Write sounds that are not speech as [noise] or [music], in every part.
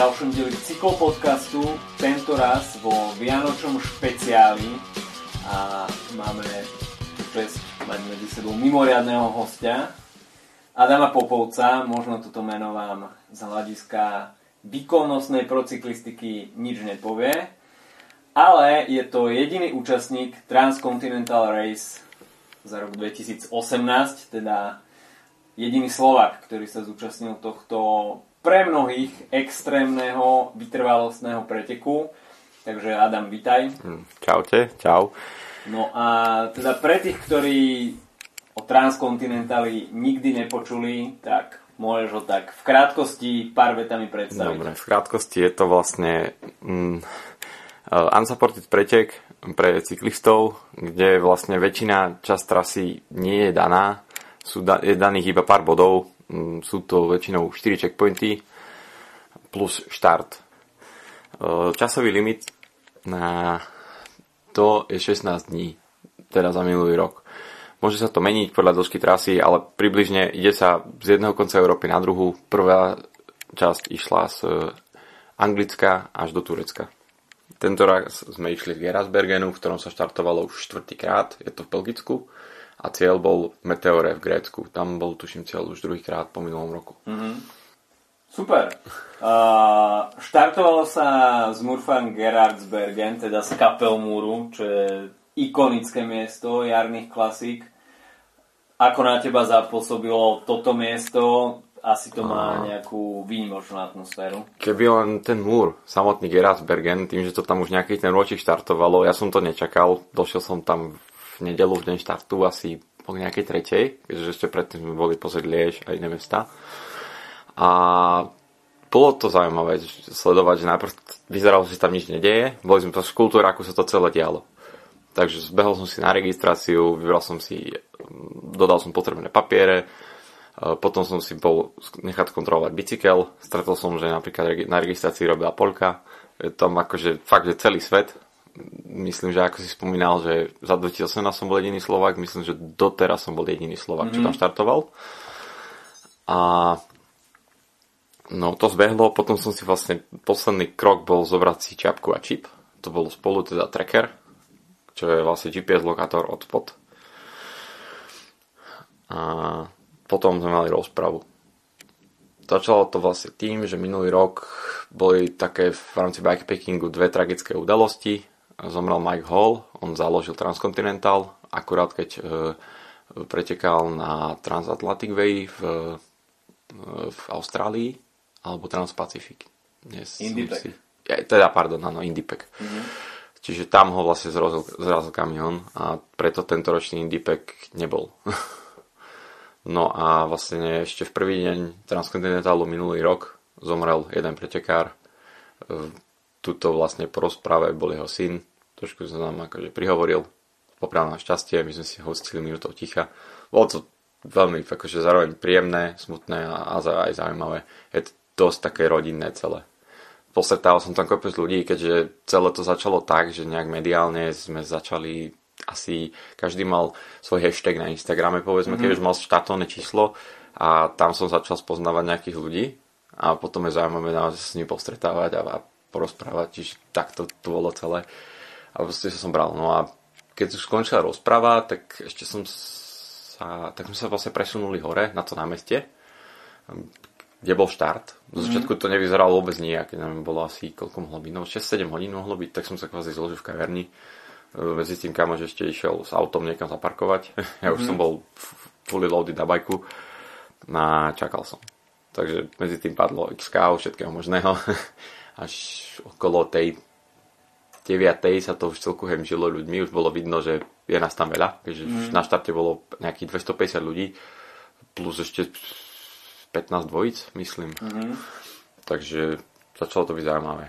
ďalšom dieli cyklopodcastu, tento raz vo Vianočnom špeciáli. A máme čest mať medzi sebou mimoriadného hostia Adama Popovca, možno toto meno vám z hľadiska výkonnostnej procyklistiky nič nepovie, ale je to jediný účastník Transcontinental Race za rok 2018, teda jediný Slovak, ktorý sa zúčastnil tohto pre mnohých extrémneho vytrvalostného preteku. Takže Adam, vitaj. Hm, čaute, čau. No a teda pre tých, ktorí o Transkontinentáli nikdy nepočuli, tak môžeš ho tak v krátkosti pár vetami predstaviť. Dobre, v krátkosti je to vlastne mm, unsupported pretek pre cyklistov, kde vlastne väčšina časť trasy nie je daná. Sú da- je daných iba pár bodov, sú to väčšinou 4 checkpointy plus štart. E, časový limit na to je 16 dní, teda za minulý rok. Môže sa to meniť podľa dĺžky trasy, ale približne ide sa z jedného konca Európy na druhú. Prvá časť išla z Anglicka až do Turecka. Tento raz sme išli z Gerasbergenu, v ktorom sa štartovalo už štvrtýkrát, je to v Belgicku a cieľ bol Meteore v Grécku. Tam bol, tuším, cieľ už druhýkrát po minulom roku. Mm-hmm. Super. Uh, štartovalo sa z Murfan Gerardsbergen, teda z Kapelmúru, čo je ikonické miesto jarných klasík. Ako na teba zapôsobilo toto miesto? Asi to má nejakú výnimočnú atmosféru. Keby len ten múr, samotný Gerardsbergen, tým, že to tam už nejaký ten ročík štartovalo, ja som to nečakal, došiel som tam nedelu v deň štartu asi po nejakej tretej, keďže ešte predtým sme boli pozrieť Liež a iné mesta. A bolo to zaujímavé sledovať, že najprv vyzeralo, že tam nič nedeje, boli sme to v kultúre, ako sa to celé dialo. Takže zbehol som si na registráciu, vybral som si, dodal som potrebné papiere, potom som si bol nechať kontrolovať bicykel, stretol som, že napríklad na registrácii robila Polka, tam akože fakt, že celý svet, myslím, že ako si spomínal, že za 2018 som bol jediný Slovak, myslím, že doteraz som bol jediný Slovak, mm-hmm. čo tam mhm. štartoval. A no to zbehlo, potom som si vlastne, posledný krok bol zobrať si čapku a čip. To bolo spolu teda tracker, čo je vlastne GPS lokátor od spod. A potom sme mali rozpravu. Začalo to vlastne tým, že minulý rok boli také v rámci bikepackingu dve tragické udalosti zomrel Mike Hall, on založil Transcontinental, akurát keď e, pretekal na Transatlantic Way v, e, v Austrálii, alebo Transpacific. Dnes Indipec. Ja, teda, pardon, áno, Indipec. Mm-hmm. Čiže tam ho vlastne zrazil, zrazil kamión a preto tento ročný Indipec nebol. [laughs] no a vlastne ešte v prvý deň Transcontinentalu minulý rok zomrel jeden pretekár. Tuto vlastne po rozprave bol jeho syn, trošku sa nám akože prihovoril, poprával na šťastie, my sme si hostili minútou ticha. Bolo to veľmi akože zároveň príjemné, smutné a, a aj zaujímavé. Je to dosť také rodinné celé. Postretával som tam kopec ľudí, keďže celé to začalo tak, že nejak mediálne sme začali asi každý mal svoj hashtag na Instagrame, povedzme, mm-hmm. keď už mal štartovné číslo a tam som začal spoznávať nejakých ľudí a potom je zaujímavé naozaj s nimi postretávať a, a porozprávať, čiže takto to bolo celé a proste som bral. No a keď už skončila rozpráva, tak ešte som sa, tak sme sa vlastne presunuli hore na to námestie, kde bol štart. Do mhm. začiatku to nevyzeralo vôbec nijak, keď nám bolo asi koľko mohlo byť, no 6-7 hodín mohlo byť, tak som sa kvázi zložil v kaverni. Medzi tým kamož ešte išiel s autom niekam zaparkovať. [laughs] Ja už mm. som bol fully loaded na bajku a čakal som. Takže medzi tým padlo XK, všetkého možného. [laughs] Až okolo tej 9. sa to už celku hemžilo ľuďmi, už bolo vidno, že je nás tam veľa, keďže mm. na štarte bolo nejakých 250 ľudí, plus ešte 15 dvojic, myslím. Mm. Takže začalo to byť zaujímavé.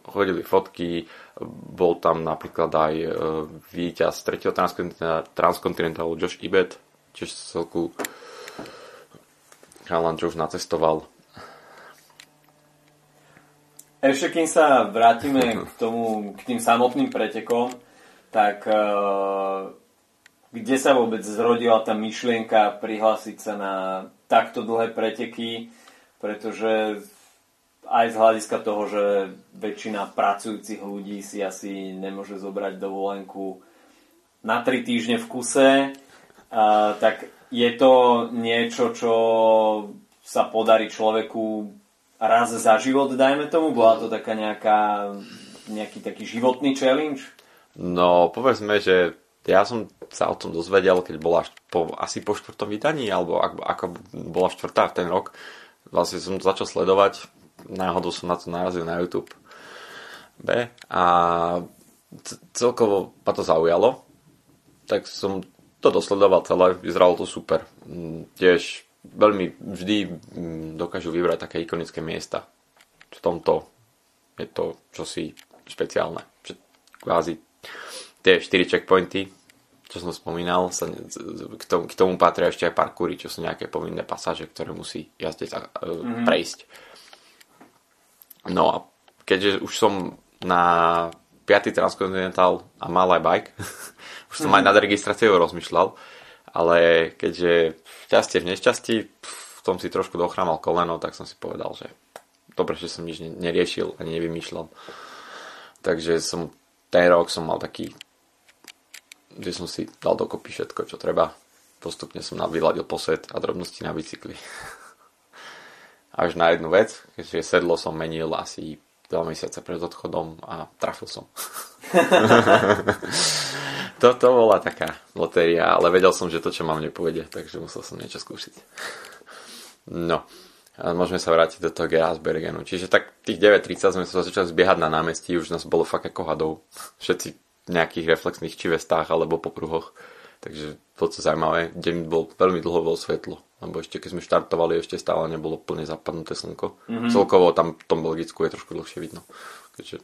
Chodili fotky, bol tam napríklad aj e, víťaz 3. transkontinentálu Josh Ibet, čiže celku chalan, čo už nacestoval ešte kým sa vrátime k tomu, k tým samotným pretekom, tak uh, kde sa vôbec zrodila tá myšlienka prihlásiť sa na takto dlhé preteky, pretože aj z hľadiska toho, že väčšina pracujúcich ľudí si asi nemôže zobrať dovolenku na tri týždne v kuse, tak je to niečo, čo sa podarí človeku raz za život, dajme tomu? Bola to taká nejaká, nejaký taký životný challenge? No, povedzme, že ja som sa o tom dozvedel, keď bola po, asi po štvrtom vydaní, alebo ako, ako bola štvrtá v ten rok. Vlastne som to začal sledovať, náhodou som na to narazil na YouTube. B. A celkovo ma to zaujalo, tak som to dosledoval celé, vyzeralo to super. Mm, tiež veľmi vždy mm, dokážu vybrať také ikonické miesta. V tomto je to čosi špeciálne. Kvázi tie 4 checkpointy, čo som spomínal, sa, k, tomu, k tomu patria ešte aj parkúry, čo sú nejaké povinné pasáže, ktoré musí jazdec mm-hmm. prejsť. No a keďže už som na 5. Transcontinental a mal aj bike, [laughs] už som mm-hmm. aj nad registráciou rozmýšľal, ale keďže šťastie v nešťastí v tom si trošku dochrámal koleno, tak som si povedal, že dobre, že som nič neriešil ani nevymýšľal. Takže som ten rok som mal taký, že som si dal dokopy všetko, čo treba. Postupne som vyladil posed a drobnosti na bicykli. [laughs] Až na jednu vec, keďže sedlo som menil asi dva mesiace pred odchodom a trafil som. [laughs] to, to bola taká lotéria, ale vedel som, že to, čo mám, nepovede, takže musel som niečo skúsiť. No, a môžeme sa vrátiť do toho Gerasbergenu. Čiže tak tých 9.30 sme sa začali zbiehať na námestí, už nás bolo fakt ako hadov. Všetci v nejakých reflexných či vestách alebo po pruhoch. Takže to, co zaujímavé, deň bol veľmi dlho bol svetlo, lebo ešte keď sme štartovali, ešte stále nebolo plne zapadnuté slnko. Mm-hmm. Celkovo tam v tom Belgicku je trošku dlhšie vidno. Keďže...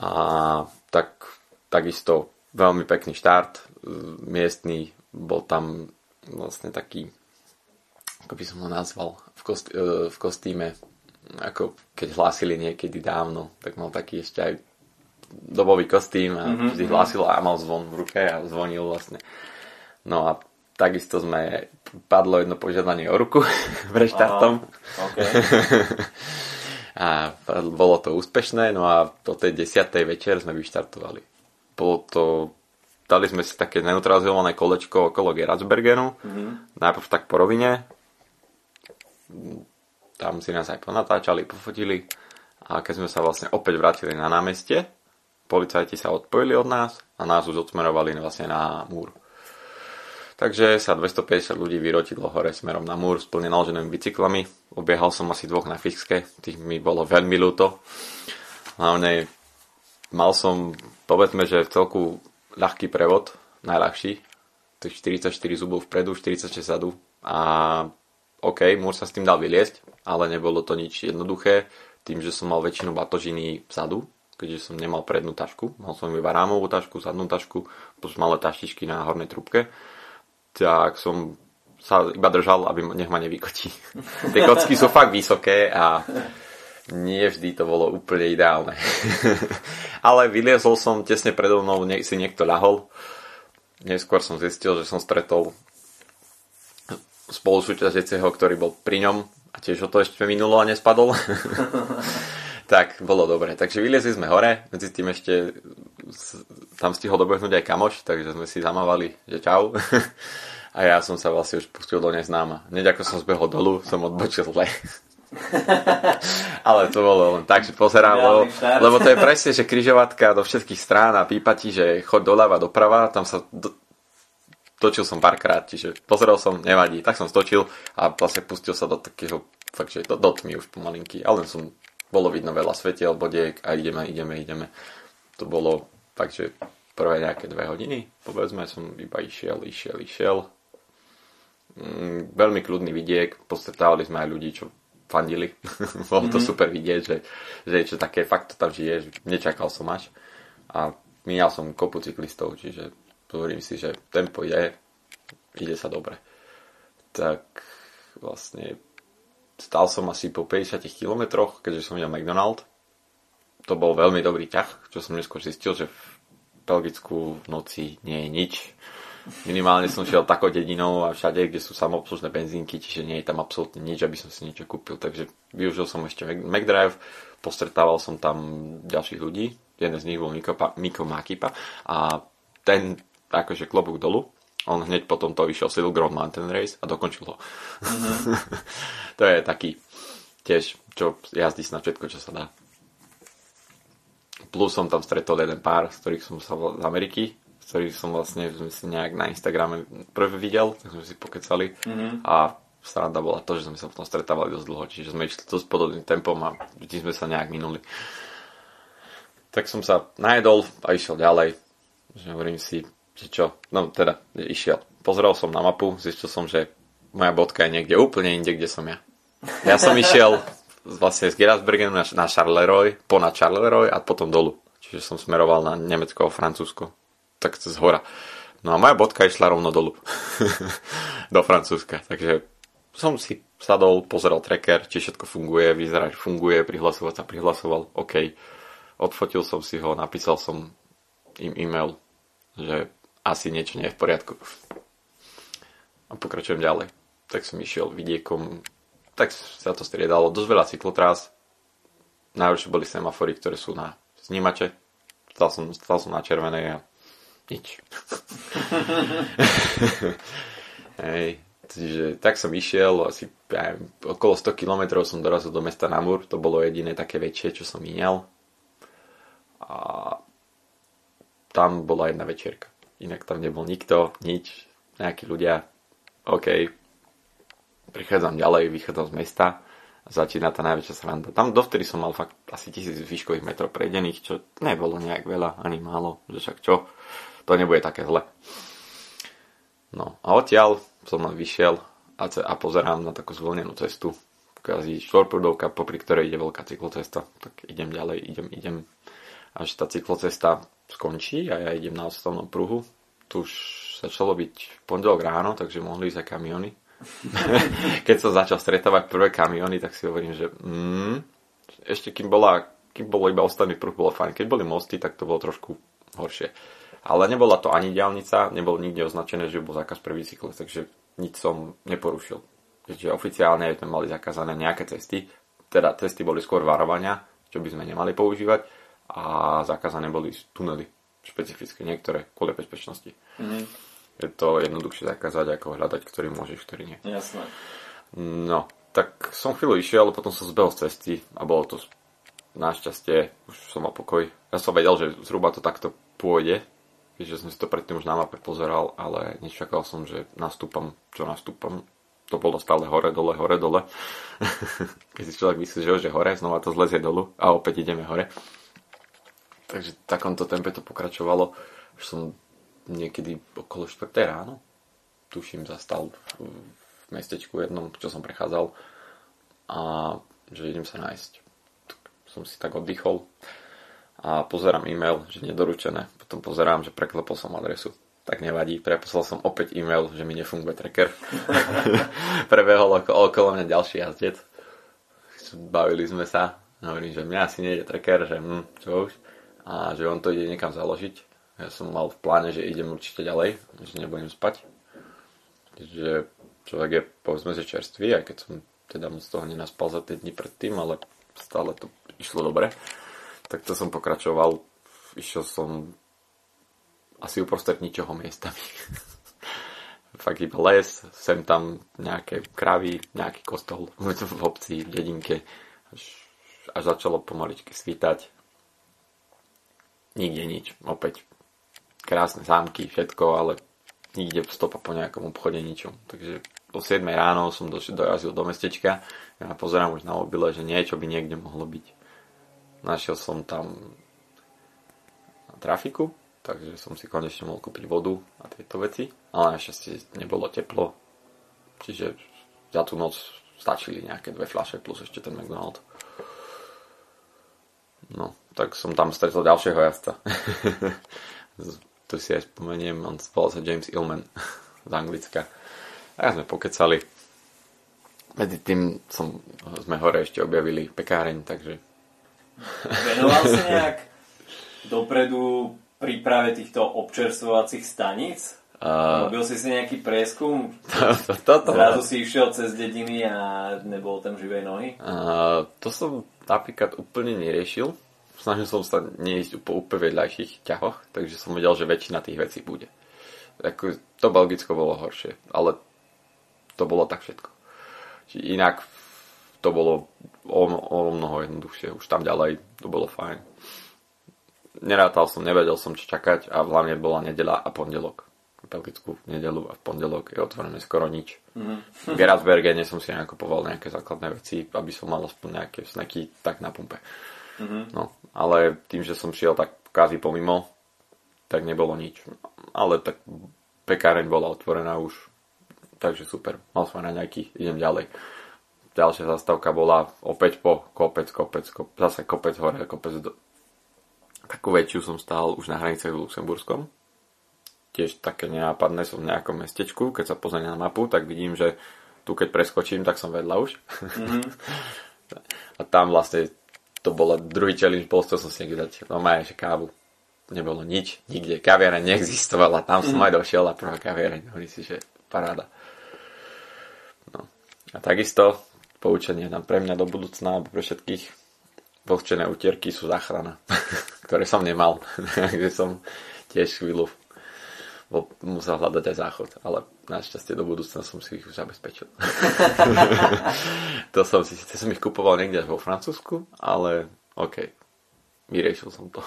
A tak, takisto veľmi pekný štart, miestný, bol tam vlastne taký, ako by som ho nazval, v, kost, e, v kostýme, ako keď hlásili niekedy dávno, tak mal taký ešte aj dobový kostým a mm-hmm. vždy hlásil a mal zvon v ruke a zvonil vlastne. No a takisto sme, padlo jedno požiadanie o ruku [laughs] pre štartom. Okay. [laughs] a bolo to úspešné, no a po tej desiatej večer sme vyštartovali. Bolo to, dali sme si také neutralizované kolečko okolo Geratsbergenu, mm-hmm. najprv tak po rovine, tam si nás aj ponatáčali, pofotili a keď sme sa vlastne opäť vrátili na námestie, policajti sa odpojili od nás a nás už odsmerovali vlastne na múr. Takže sa 250 ľudí vyrotilo hore smerom na múr s plne naloženými bicyklami. Obiehal som asi dvoch na fiske, tých mi bolo veľmi ľúto. Hlavne mal som, povedzme, že celku ľahký prevod, najľahší. Tých 44 zubov vpredu, 46 zadu. A OK, múr sa s tým dal vyliesť, ale nebolo to nič jednoduché. Tým, že som mal väčšinu batožiny vzadu, keďže som nemal prednú tašku. Mal som iba rámovú tašku, zadnú tašku, plus malé taštičky na hornej trúbke. Tak som sa iba držal, aby nech ma nevykotí. [laughs] Tie kocky sú fakt vysoké a nie vždy to bolo úplne ideálne. [laughs] Ale vyliezol som tesne predo mnou, si niekto ľahol. Neskôr som zistil, že som stretol spolusúťažiaceho, ktorý bol pri ňom a tiež ho to ešte minulo a nespadol. [laughs] tak bolo dobre. Takže vyliezli sme hore, medzi tým ešte tam stihol dobehnúť aj kamoš, takže sme si zamávali, že čau. [laughs] A ja som sa vlastne už pustil do neznáma. Hneď ako som zbehol dolu, som odbočil zle. [laughs] Ale to bolo len tak, že pozerám, lebo, lebo to je presne, že križovatka do všetkých strán a pípa ti, že chod doľava, doprava, tam sa do, točil som párkrát, čiže pozeral som, nevadí, tak som stočil a vlastne pustil sa do takého, fakt, že do, do tmy už pomalinky, ale len som bolo vidno veľa svetiel, bodiek a ideme, ideme, ideme. To bolo fakt, že prvé nejaké dve hodiny, povedzme, som iba išiel, išiel, išiel. Mm, veľmi kľudný vidiek, postretávali sme aj ľudí, čo fandili. [laughs] bolo to mm-hmm. super vidieť, že, že čo také fakt to tam žije, nečakal som až. A minal som kopu cyklistov, čiže hovorím si, že tempo je, ide sa dobre. Tak vlastne Stal som asi po 50 kilometroch, keďže som videl McDonald. To bol veľmi dobrý ťah, čo som neskôr zistil, že v Belgicku v noci nie je nič. Minimálne som šiel takou dedinou a všade, kde sú samoobslužné benzínky, čiže nie je tam absolútne nič, aby som si niečo kúpil. Takže využil som ešte McDrive, postretával som tam ďalších ľudí. Jeden z nich bol Miko, Miko Makipa a ten akože klobúk dolu. On hneď potom to vyšiel Silk Ground Mountain Race a dokončil ho. Mm-hmm. [laughs] to je taký tiež, čo jazdí na všetko, čo sa dá. Plus som tam stretol jeden pár, z ktorých som sa z Ameriky, z ktorých som vlastne si nejak na Instagrame prvé videl, tak sme si pokecali mm-hmm. a sranda bola to, že sme sa potom stretávali dosť dlho, čiže sme išli dosť podobným tempom a vždy sme sa nejak minuli. Tak som sa najedol a išiel ďalej. Že hovorím si, že čo, no teda išiel. Pozrel som na mapu, zistil som, že moja bodka je niekde úplne inde, kde som ja. Ja som išiel vlastne z Gerasbergenu na, na Charleroi, po na Charleroi a potom dolu. Čiže som smeroval na Nemecko a Francúzsko tak cez hora. No a moja bodka išla rovno dolu. [laughs] do Francúzska. Takže som si sadol, pozeral tracker, či všetko funguje, vyzerá, že funguje, prihlasovať sa prihlasoval, OK. Odfotil som si ho, napísal som im e-mail, že asi niečo nie je v poriadku. A pokračujem ďalej. Tak som išiel vidiekom, tak sa to striedalo. Dosť veľa cyklotrás. Najhoršie boli semafory, ktoré sú na snímače. Stal som, stal som na červenej a nič. [laughs] Hej, čiže tak som išiel, asi ja, okolo 100 km som dorazil do mesta Namur, to bolo jediné také väčšie, čo som míňal. A tam bola jedna večerka. Inak tam nebol nikto, nič, nejakí ľudia. OK, prichádzam ďalej, vychádzam z mesta a začína tá najväčšia sranda. Tam dovtedy som mal fakt asi tisíc výškových metrov prejdených, čo nebolo nejak veľa, ani málo, že však čo to nebude také zle. No a odtiaľ som len vyšiel a, a pozerám na takú zvolnenú cestu. Kvázi štvorprúdovka, popri ktorej ide veľká cyklocesta. Tak idem ďalej, idem, idem. Až tá cyklocesta skončí a ja idem na odstavnom pruhu. Tu už začalo byť pondelok ráno, takže mohli ísť aj kamiony. [laughs] Keď som začal stretávať prvé kamiony, tak si hovorím, že mm, ešte kým, bola, kým bolo iba ostatný pruh, bolo fajn. Keď boli mosty, tak to bolo trošku horšie. Ale nebola to ani diálnica, nebolo nikde označené, že bol zákaz pre bicykle, takže nič som neporušil. Takže oficiálne sme mali zakázané nejaké cesty, teda cesty boli skôr varovania, čo by sme nemali používať a zakázané boli tunely, špecifické niektoré kvôli bezpečnosti. Mm-hmm. Je to jednoduchšie zakázať, ako hľadať, ktorý môžeš, ktorý nie. Jasné. No, tak som chvíľu išiel, ale potom som zbehol z cesty a bolo to našťastie, už som mal pokoj. Ja som vedel, že zhruba to takto pôjde, keďže som si to predtým už na mape pozeral, ale nečakal som, že nastúpam, čo nastúpam. To bolo stále hore, dole, hore, dole. [laughs] Keď si človek myslí, že už hore, znova to zlezie dolu a opäť ideme hore. Takže v takomto tempe to pokračovalo. Už som niekedy okolo 4. ráno, tuším, zastal v, v mestečku jednom, čo som prechádzal a že idem sa nájsť. Tak som si tak oddychol a pozerám e-mail, že nedoručené. Potom pozerám, že preklepol som adresu. Tak nevadí, preposlal som opäť e-mail, že mi nefunguje tracker. [laughs] Prebehol okolo, okolo mňa ďalší jazdec. Bavili sme sa. Hovorím, že mňa asi nejde tracker, že hm, čo už. A že on to ide niekam založiť. Ja som mal v pláne, že idem určite ďalej, že nebudem spať. Že človek je povedzme, že čerstvý, aj keď som teda moc toho nenaspal za tie dni predtým, ale stále to išlo dobre tak to som pokračoval. Išiel som asi uprostred ničoho miestami. [laughs] Fakt iba les, sem tam nejaké kravy, nejaký kostol [laughs] v obci, v dedinke. Až, až začalo pomaličky svítať. Nikde nič. Opäť krásne zámky, všetko, ale nikde stopa po nejakom obchode ničom. Takže o 7 ráno som dorazil do mestečka. Ja pozerám už na mobile, že niečo by niekde mohlo byť. Našiel som tam trafiku, takže som si konečne mohol kúpiť vodu a tieto veci. Ale našťastie nebolo teplo, čiže za tú noc stačili nejaké dve fľaše plus ešte ten McDonald. No, tak som tam stretol ďalšieho jazdca. [laughs] to si aj spomeniem, on spol sa James Illman [laughs] z Anglicka. A sme pokecali. Medzi tým som, sme hore ešte objavili pekáreň, takže Venoval si [laughs] nejak dopredu príprave týchto občerstvovacích staníc? Uh, Robil si si nejaký prieskum? [laughs] To, to, to, Zrazu si išiel cez dediny a nebolo tam živej nohy? Uh, to som napríklad úplne neriešil. Snažil som sa neísť po úplne vedľajších ťahoch, takže som vedel, že väčšina tých vecí bude. Ako, to Belgicko bolo horšie, ale to bolo tak všetko. Čiže inak to bolo o, o mnoho jednoduchšie. Už tam ďalej to bolo fajn. Nerátal som, nevedel som, čo čakať a hlavne bola nedela a pondelok. V Belgicku v nedelu a v pondelok je otvorené skoro nič. Mm. V Gerasbergene som si nakupoval nejaké základné veci, aby som mal aspoň nejaké snaky tak na pumpe. Mm-hmm. No, ale tým, že som šiel tak kázy pomimo, tak nebolo nič. Ale tak pekáreň bola otvorená už, takže super. Mal som na nejaký, idem ďalej. Ďalšia zastávka bola opäť po kopec, kopec, kopec zase kopec hore, kopec do... Takú väčšiu som stál už na hranice v Luxemburskom. Tiež také nenápadné som v nejakom mestečku, keď sa pozriem na mapu, tak vidím, že tu keď preskočím, tak som vedľa už. Mm-hmm. [laughs] a tam vlastne to bolo druhý challenge, bol som si niekde dať normálne, že kávu. Nebolo nič, nikde. Kaviareň neexistovala, tam som mm. aj došiel a prvá kaviareň. Hovorí si, že paráda. No. A takisto poučenie nám pre mňa do budúcna, pre všetkých vlhčené utierky sú záchrana, [laughs] ktoré som nemal. [laughs] Takže som tiež chvíľu musel hľadať aj záchod, ale našťastie do budúcna som si ich už zabezpečil. [laughs] to som si, som ich kupoval niekde vo Francúzsku, ale OK, vyriešil som to.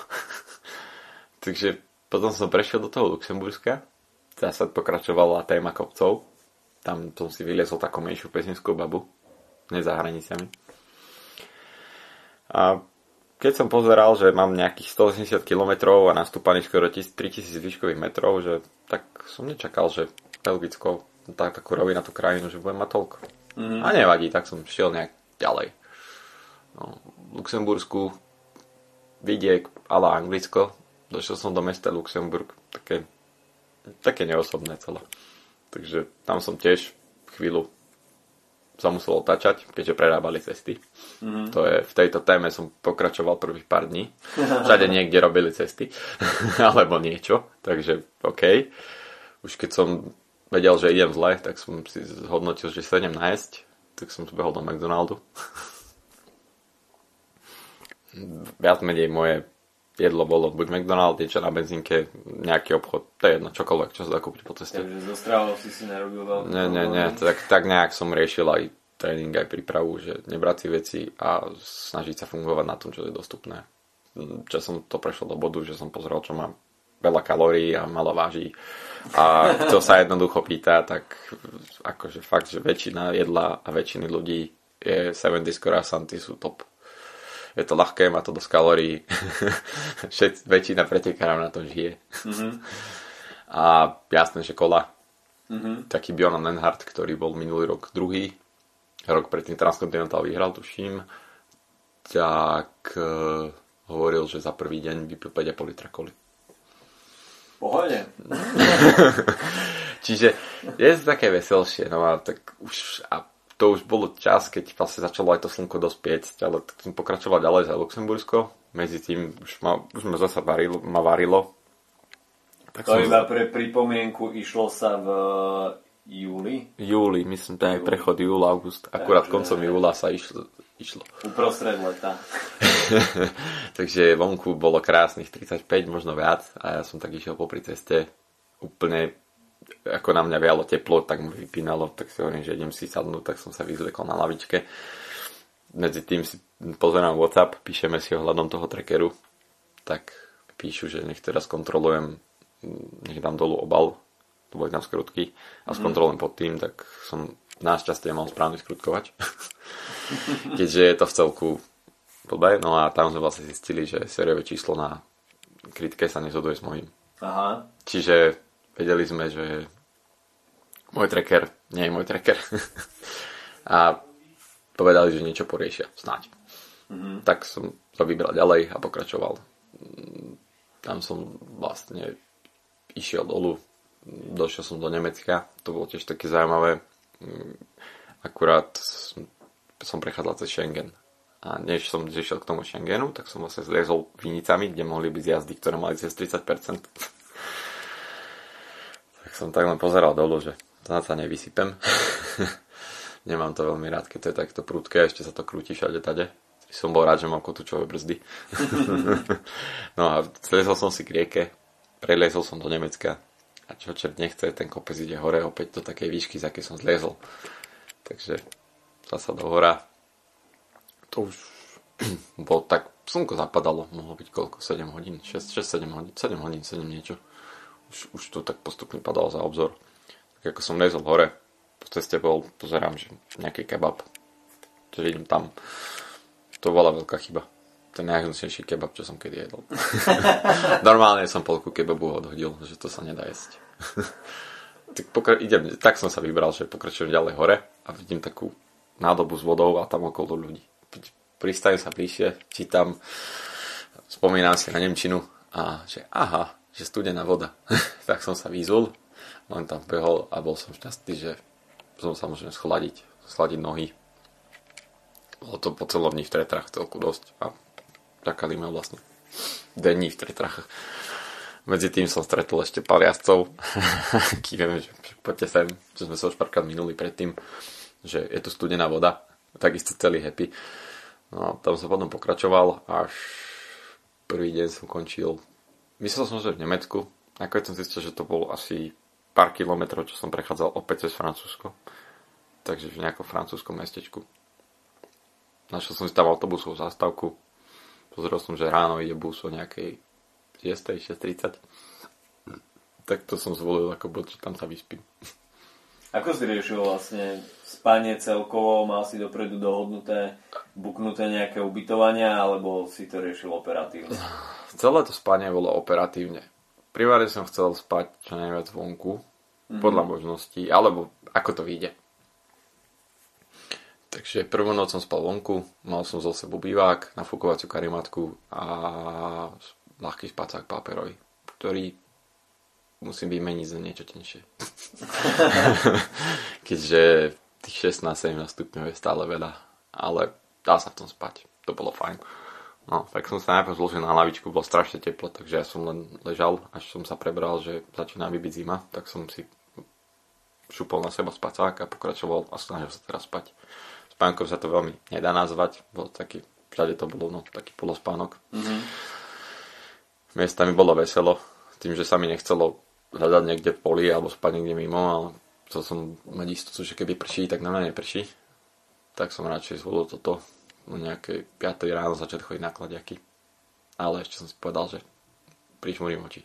Takže potom som prešiel do toho Luxemburska, zase pokračovala téma kopcov, tam som si vyliezol takú menšiu pezinskú babu, ne za hranicami. A keď som pozeral, že mám nejakých 180 km a nastúpaný skoro 3000 výškových metrov, že tak som nečakal, že Belgicko tak, takú rovina tú krajinu, že budem mať toľko. Mm. A nevadí, tak som šiel nejak ďalej. No, v Luxembursku vidiek ale Anglicko. Došiel som do mesta Luxemburg, také, také neosobné celé. Takže tam som tiež chvíľu sa muselo otáčať, keďže prerábali cesty. Mm-hmm. To je, v tejto téme som pokračoval prvých pár dní. [laughs] Všade niekde robili cesty, [laughs] alebo niečo, takže OK. Už keď som vedel, že idem zle, tak som si zhodnotil, že sa idem nájsť, tak som zbehol do McDonaldu. [laughs] Viac menej moje jedlo bolo buď McDonald's, niečo na benzínke, nejaký obchod, to je jedno, čokoľvek, čo sa dá kúpiť po ceste. Takže zo stravou si si nerobil veľký Nie, nie, nie, tak, tak nejak som riešil aj tréning, aj prípravu, že nebrať si veci a snažiť sa fungovať na tom, čo je dostupné. Čo som to prešiel do bodu, že som pozrel, čo mám veľa kalórií a malo váži. A kto sa jednoducho pýta, tak akože fakt, že väčšina jedla a väčšiny ľudí je 70 croissanty sú top je to ľahké, má to dosť kalórií. [laughs] Všet, väčšina pretekárov na to žije. Mm-hmm. [laughs] A jasné, že kola. Mm-hmm. Taký Bjorn Nenhardt, ktorý bol minulý rok druhý, rok predtým Transcontinental vyhral, tuším, tak uh, hovoril, že za prvý deň vypil 5,5 litra koli. Pohode. [laughs] Čiže je to také veselšie, no a tak už a to už bolo čas, keď vlastne začalo aj to slnko dospieť, ale tak som pokračoval ďalej za Luxembursko. Medzi tým už ma, už ma zase varilo, ma varilo. Tak to iba pre pripomienku išlo sa v júli? Júli, myslím, to je prechod júl, august. Akurát Takže... koncom júla sa išlo. išlo. Uprostred leta. [laughs] Takže vonku bolo krásnych 35, možno viac a ja som tak išiel popri ceste úplne ako na mňa vialo teplo, tak mu vypínalo, tak si hovorím, že idem si sadnúť, tak som sa vyzlekol na lavičke. Medzi tým si pozerám WhatsApp, píšeme si ohľadom toho trackeru, tak píšu, že nech teraz kontrolujem, nech dám dolu obal, to boli tam skrutky a mm. skontrolujem pod tým, tak som našťastie mal správny skrutkovač. [laughs] Keďže je to v celku blbé, no a tam sme vlastne zistili, že sériové číslo na kritke sa nezhoduje s mojím. Aha. Čiže vedeli sme, že môj tracker nie je môj tracker. [laughs] a povedali, že niečo poriešia, snáď. Mm-hmm. Tak som to vybral ďalej a pokračoval. Tam som vlastne išiel dolu, došiel som do Nemecka, to bolo tiež také zaujímavé. Akurát som prechádzal cez Schengen. A než som zišiel k tomu Schengenu, tak som vlastne zliezol vinicami, kde mohli byť jazdy, ktoré mali cez 30%. [laughs] som tak len pozeral dolu, že to sa nevysypem. [laughs] Nemám to veľmi rád, keď to je takto prudké, ešte sa to krúti všade tade. Som bol rád, že mám kotúčové brzdy. [laughs] no a zlezol som si k rieke, preliezol som do Nemecka a čo čert nechce, ten kopec ide hore opäť do takej výšky, z aké som zliezol. Takže zasa do hora. To už [clears throat] bol tak, slnko zapadalo, mohlo byť koľko, 7 hodín, 6, 6 7 hodín, 7 hodín, 7 niečo. Už, už to tak postupne padalo za obzor. Tak ako som lezol hore, po ceste bol, pozerám, že nejaký kebab, že idem tam. To bola veľká chyba. Ten najhnusnejší kebab, čo som kedy jedol. [laughs] Normálne som polku kebabu odhodil, že to sa nedá jesť. [laughs] tak, pokra- idem, tak som sa vybral, že pokračujem ďalej hore a vidím takú nádobu s vodou a tam okolo ľudí. Pristajem sa bližšie, čítam, spomínam si na Nemčinu a že aha, že studená voda. [laughs] tak som sa vyzul, len tam behol a bol som šťastný, že som sa môžem schladiť, schladiť nohy. Bolo to po celom dní v tretrach celku dosť a čakali ma vlastne denní v tretrach. Medzi tým som stretol ešte pár jazdcov. [laughs] Kýveme, že poďte sem, že sme sa už párkrát minuli predtým, že je tu studená voda. Takisto celý happy. No tam som potom pokračoval, až prvý deň som končil. Myslel som, že v Nemecku. Nakoniec som zistil, že to bol asi pár kilometrov, čo som prechádzal opäť cez Francúzsko. Takže v nejakom francúzskom mestečku. Našiel som si tam autobusovú zástavku. Pozrel som, že ráno ide bus o nejakej 6. 6.30. Tak to som zvolil ako bod, že tam sa vyspím. Ako si riešil vlastne spanie celkovo? Mal si dopredu dohodnuté, buknuté nejaké ubytovania, alebo si to riešil operatívne? Celé to spanie bolo operatívne primárne som chcel spať čo najviac vonku, mm-hmm. podľa možností, alebo ako to vyjde. Takže prvú noc som spal vonku, mal som zo sebou bývák, nafúkovaciu karimatku a ľahký spacák paperový, ktorý musím vymeniť za niečo tenšie. [laughs] Keďže tých 16-17 stupňov je stále veľa, ale dá sa v tom spať. To bolo fajn. No, tak som sa najprv zložil na lavičku, bolo strašne teplo, takže ja som len ležal, až som sa prebral, že začína byť zima, tak som si šupol na seba spacák a pokračoval a snažil sa teraz spať. Spánkom sa to veľmi nedá nazvať, bol taký, všade to bolo no, taký polospánok. Mm-hmm. Miesta mi bolo veselo, tým, že sa mi nechcelo hľadať niekde v poli alebo spať niekde mimo, ale chcel som mať istotu, že keby prší, tak na mňa neprší. Tak som radšej zvolil toto, o nejakej 5 ráno začať chodiť na kladiaky. Ale ešte som si povedal, že prižmurím oči.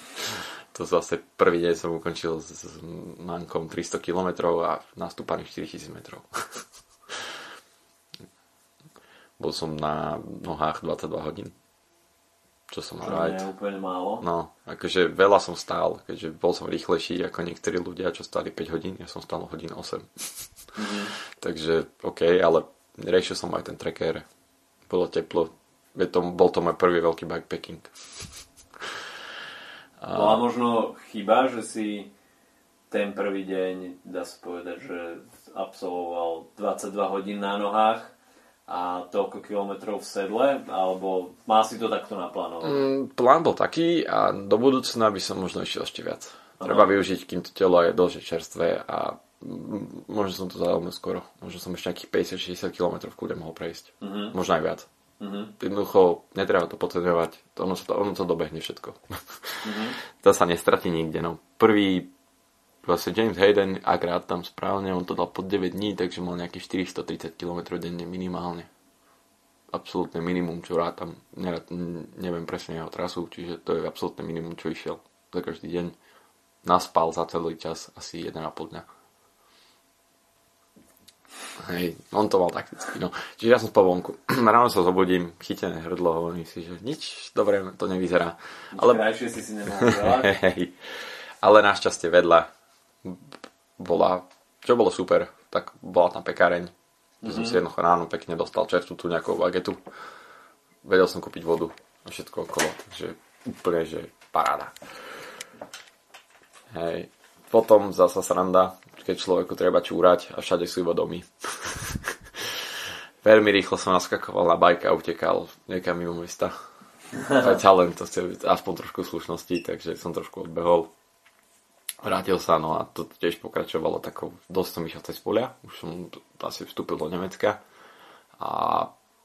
[laughs] to zase prvý deň som ukončil s, s mankom 300 km a nastúpaných 4000 metrov. [laughs] Bol som na nohách 22 hodín. Čo som mal rád. Úplne málo. No, akože veľa som stál, keďže bol som rýchlejší ako niektorí ľudia, čo stáli 5 hodín, ja som stál hodín 8. Mm-hmm. [laughs] Takže, OK, ale riešil som aj ten tracker. Bolo teplo. Je to, bol to môj prvý veľký backpacking. [laughs] A... Bola možno chyba, že si ten prvý deň, dá sa povedať, že absolvoval 22 hodín na nohách a toľko kilometrov v sedle, alebo má si to takto naplánované? Mm, plán bol taký a do budúcna by som možno išiel ešte viac. Treba využiť, kým to telo je dlhšie čerstvé a možno som to zadal skoro. Možno som ešte nejakých 50-60 km v kľude mohol prejsť. Uh-huh. Možno aj viac. Uh-huh. Jednoducho, netreba to podceňovať. Ono, to, ono to dobehne všetko. Uh-huh. [laughs] to sa nestratí nikde. No. Prvý vlastne James Hayden, ak rád tam správne, on to dal pod 9 dní, takže mal nejakých 430 km denne minimálne. Absolútne minimum, čo rád tam, neviem presne jeho trasu, čiže to je absolútne minimum, čo išiel za každý deň. Naspal za celý čas asi 1,5 dňa. Hej, on to mal takticky, no. Čiže ja som spal vonku. [clears throat] Ráno sa zobudím, chytené hrdlo, hovorím si, že nič dobre to nevyzerá. Nič ale... krajšie si si [laughs] Hej, ale našťastie vedľa bola, čo bolo super, tak bola tam pekáreň. Mm-hmm. som si jednoducho ráno pekne dostal čerstvu tu nejakú bagetu. Vedel som kúpiť vodu a všetko okolo, takže úplne, že paráda. Hej. Potom zasa sranda, keď človeku treba čúrať a všade sú iba domy. Veľmi rýchlo som naskakoval na bajka a utekal niekam mimo mesta. Je talent, to chce aspoň trošku slušnosti, takže som trošku odbehol. Vrátil sa, no a to tiež pokračovalo takou, dosť som išiel cez polia, už som asi vstúpil do Nemecka a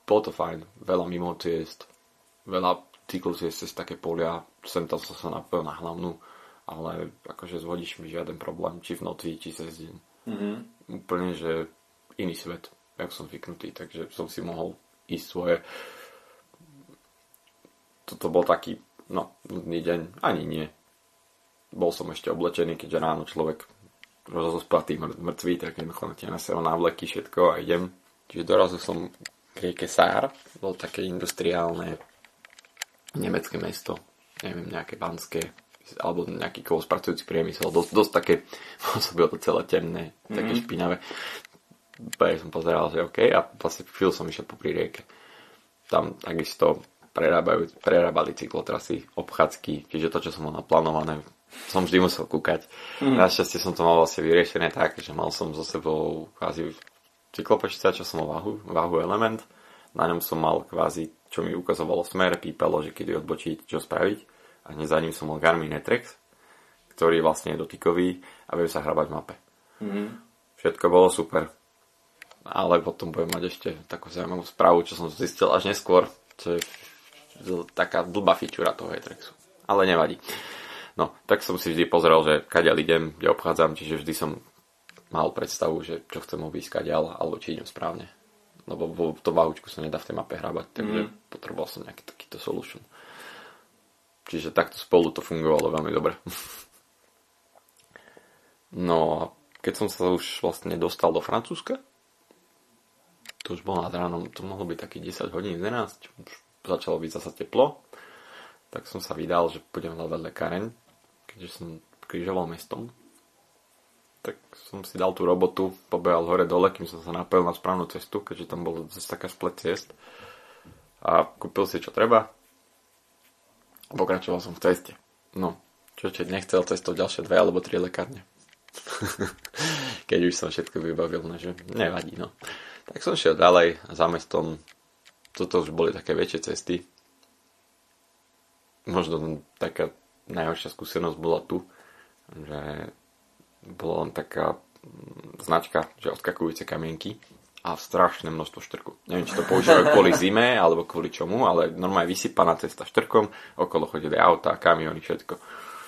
bolo to fajn, veľa mimo ciest, veľa cyklusiest cez také polia, sem tam som sa napojil na hlavnú, ale akože s vodičmi žiaden problém, či v noci, či cez deň. Mm-hmm. Úplne, že iný svet, jak som zvyknutý, takže som si mohol ísť svoje. Toto bol taký, no, nudný deň, ani nie bol som ešte oblečený, keďže ráno človek rozospatý, mŕtvý, tak jednoducho na sa návleky, všetko a idem. Čiže dorazil som k rieke Sár, bol také industriálne nemecké mesto, neviem, nejaké banské, alebo nejaký spracujúci priemysel, dosť, dosť také, [laughs] pôsobilo to celé temné, mm-hmm. také mhm. špinavé. Úplne som pozeral, že OK, a vlastne chvíľu som išiel popri rieke. Tam takisto prerábali cyklotrasy, obchádzky, čiže to, čo som mal naplánované, som vždy musel kúkať. Mm. Našťastie som to mal vlastne vyriešené tak, že mal som so sebou kvázi cyklopočítač, čo som mal váhu, váhu element. Na ňom som mal kvázi, čo mi ukazovalo smer, pípalo, že kedy odbočiť, čo spraviť. A hneď za ním som mal Garmin Netrex, ktorý vlastne je dotykový a vie sa hrabať v mape. Mm. Všetko bolo super. Ale potom budem mať ešte takú zaujímavú správu, čo som zistil až neskôr, čo je taká blbá fičúra toho Etrexu. Ale nevadí. No, tak som si vždy pozrel, že kadeľ idem, kde obchádzam, čiže vždy som mal predstavu, že čo chcem obísť kadeľ, alebo či idem správne. Lebo v tom váhučku sa nedá v tej mape hrabať, takže mm. potreboval som nejaký takýto solution. Čiže takto spolu to fungovalo veľmi dobre. [laughs] no a keď som sa už vlastne dostal do Francúzska, to už bolo nad ránom, to mohlo byť taký 10 hodín, 11, už začalo byť zasa teplo, tak som sa vydal, že budem hľadať lekáreň, keďže som križoval mestom. Tak som si dal tú robotu, pobehal hore dole, kým som sa napojil na správnu cestu, keďže tam bol zase taká splet ciest. A kúpil si čo treba. A pokračoval som v ceste. No, čo či nechcel cestou ďalšie dve alebo tri lekárne. [laughs] Keď už som všetko vybavil, no, že nevadí, no. Tak som šiel ďalej za mestom. Toto už boli také väčšie cesty možno taká najhoršia skúsenosť bola tu, že bola len taká značka, že odkakujúce kamienky a strašné množstvo štrku. Neviem, či to používajú kvôli zime alebo kvôli čomu, ale normálne vysypaná cesta štrkom, okolo chodili auta, kamiony, všetko.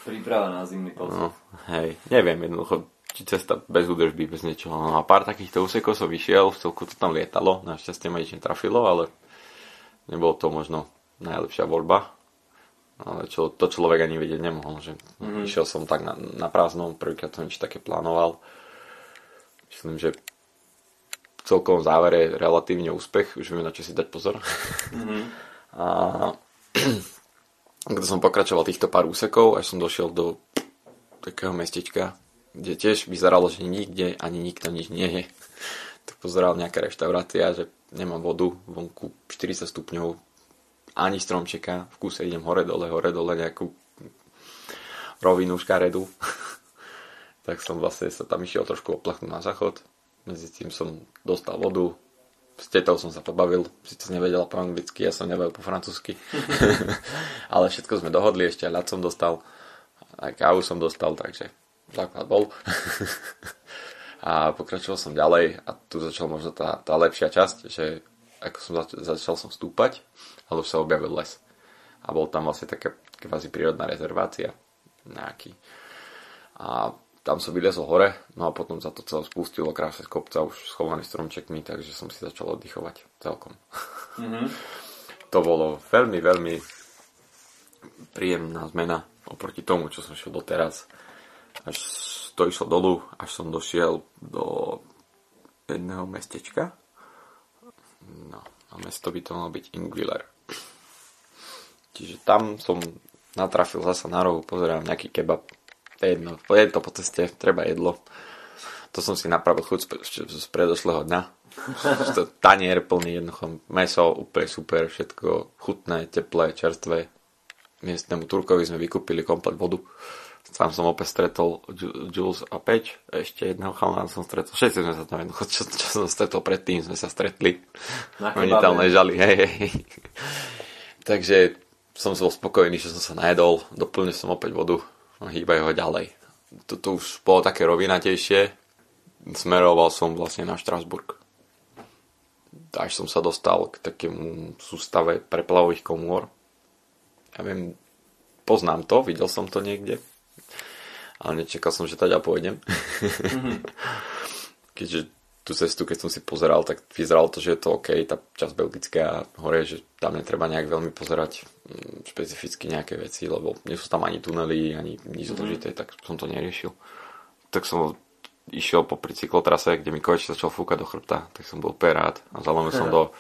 Príprava na zimný pocit. No, hej, neviem, jednoducho, či cesta bez údržby, bez niečoho. No a pár takýchto úsekov som vyšiel, v celku to tam lietalo, našťastie ma nič netrafilo, ale nebolo to možno najlepšia voľba ale čo, to človek ani vedieť nemohol, že mm-hmm. išiel som tak na, na prázdno, prvýkrát som nič také plánoval. Myslím, že celkovom závere relatívne úspech, už vieme na čo si dať pozor. Mm-hmm. A keď som pokračoval týchto pár úsekov, až som došiel do takého mestečka, kde tiež vyzeralo, že nikde ani nikto nič nie je. Tak pozeral nejaká reštaurácia, že nemám vodu, vonku 40 stupňov, ani stromčeka, v kúse idem hore dole, hore dole nejakú rovinu škaredu. [laughs] tak som vlastne sa tam išiel trošku oplachnúť na záchod. Medzi tým som dostal vodu, s tetou som sa pobavil, to nevedela po anglicky, ja som nevedel po francúzsky. [laughs] Ale všetko sme dohodli, ešte aj ľad som dostal, aj kávu som dostal, takže základ bol. [laughs] a pokračoval som ďalej a tu začal možno tá, tá lepšia časť, že ako som začal, začal som stúpať ale už sa objavil les. A bol tam vlastne taká kvázi prírodná rezervácia nejaký. A tam som vylezol hore, no a potom sa to celé spustilo krásne z kopca, už schovaný stromčekmi, takže som si začal oddychovať celkom. Mm-hmm. [laughs] to bolo veľmi, veľmi príjemná zmena oproti tomu, čo som šiel doteraz. Až to išlo dolu, až som došiel do jedného mestečka. No, a mesto by to malo byť Ingwiller. Čiže tam som natrafil zasa na rohu, pozerám nejaký kebab. To je jedno, je to po ceste, treba jedlo. To som si napravil chuť z, predošlého dňa. to tanier plný jednoducho, meso úplne super, všetko chutné, teplé, čerstvé. Miestnemu Turkovi sme vykúpili komplet vodu. Sám som opäť stretol Jules a Peč, ešte jedného chalana som stretol. Všetci sme sa tam jednoducho, čo, čo som stretol predtým, sme sa stretli. Oni tam ležali, hej, hej. Takže som bol spokojný, že som sa najedol, doplnil som opäť vodu a hýbaj ho ďalej. toto už bolo také rovinatejšie. Smeroval som vlastne na Štrasburg. Až som sa dostal k takému sústave preplavových komôr. Ja viem, poznám to, videl som to niekde. Ale nečakal som, že teda pôjdem. Mm-hmm. [laughs] Keďže tú cestu, keď som si pozeral, tak vyzeralo to, že je to OK, tá časť belgická hore, že tam netreba nejak veľmi pozerať mm, špecificky nejaké veci, lebo nie sú tam ani tunely, ani nič mhm. zložité, mm. tak som to neriešil. Tak som išiel po pri cyklotrase, kde mi konečne začal fúkať do chrbta, tak som bol úplne rád a zalomil som [laughs] do,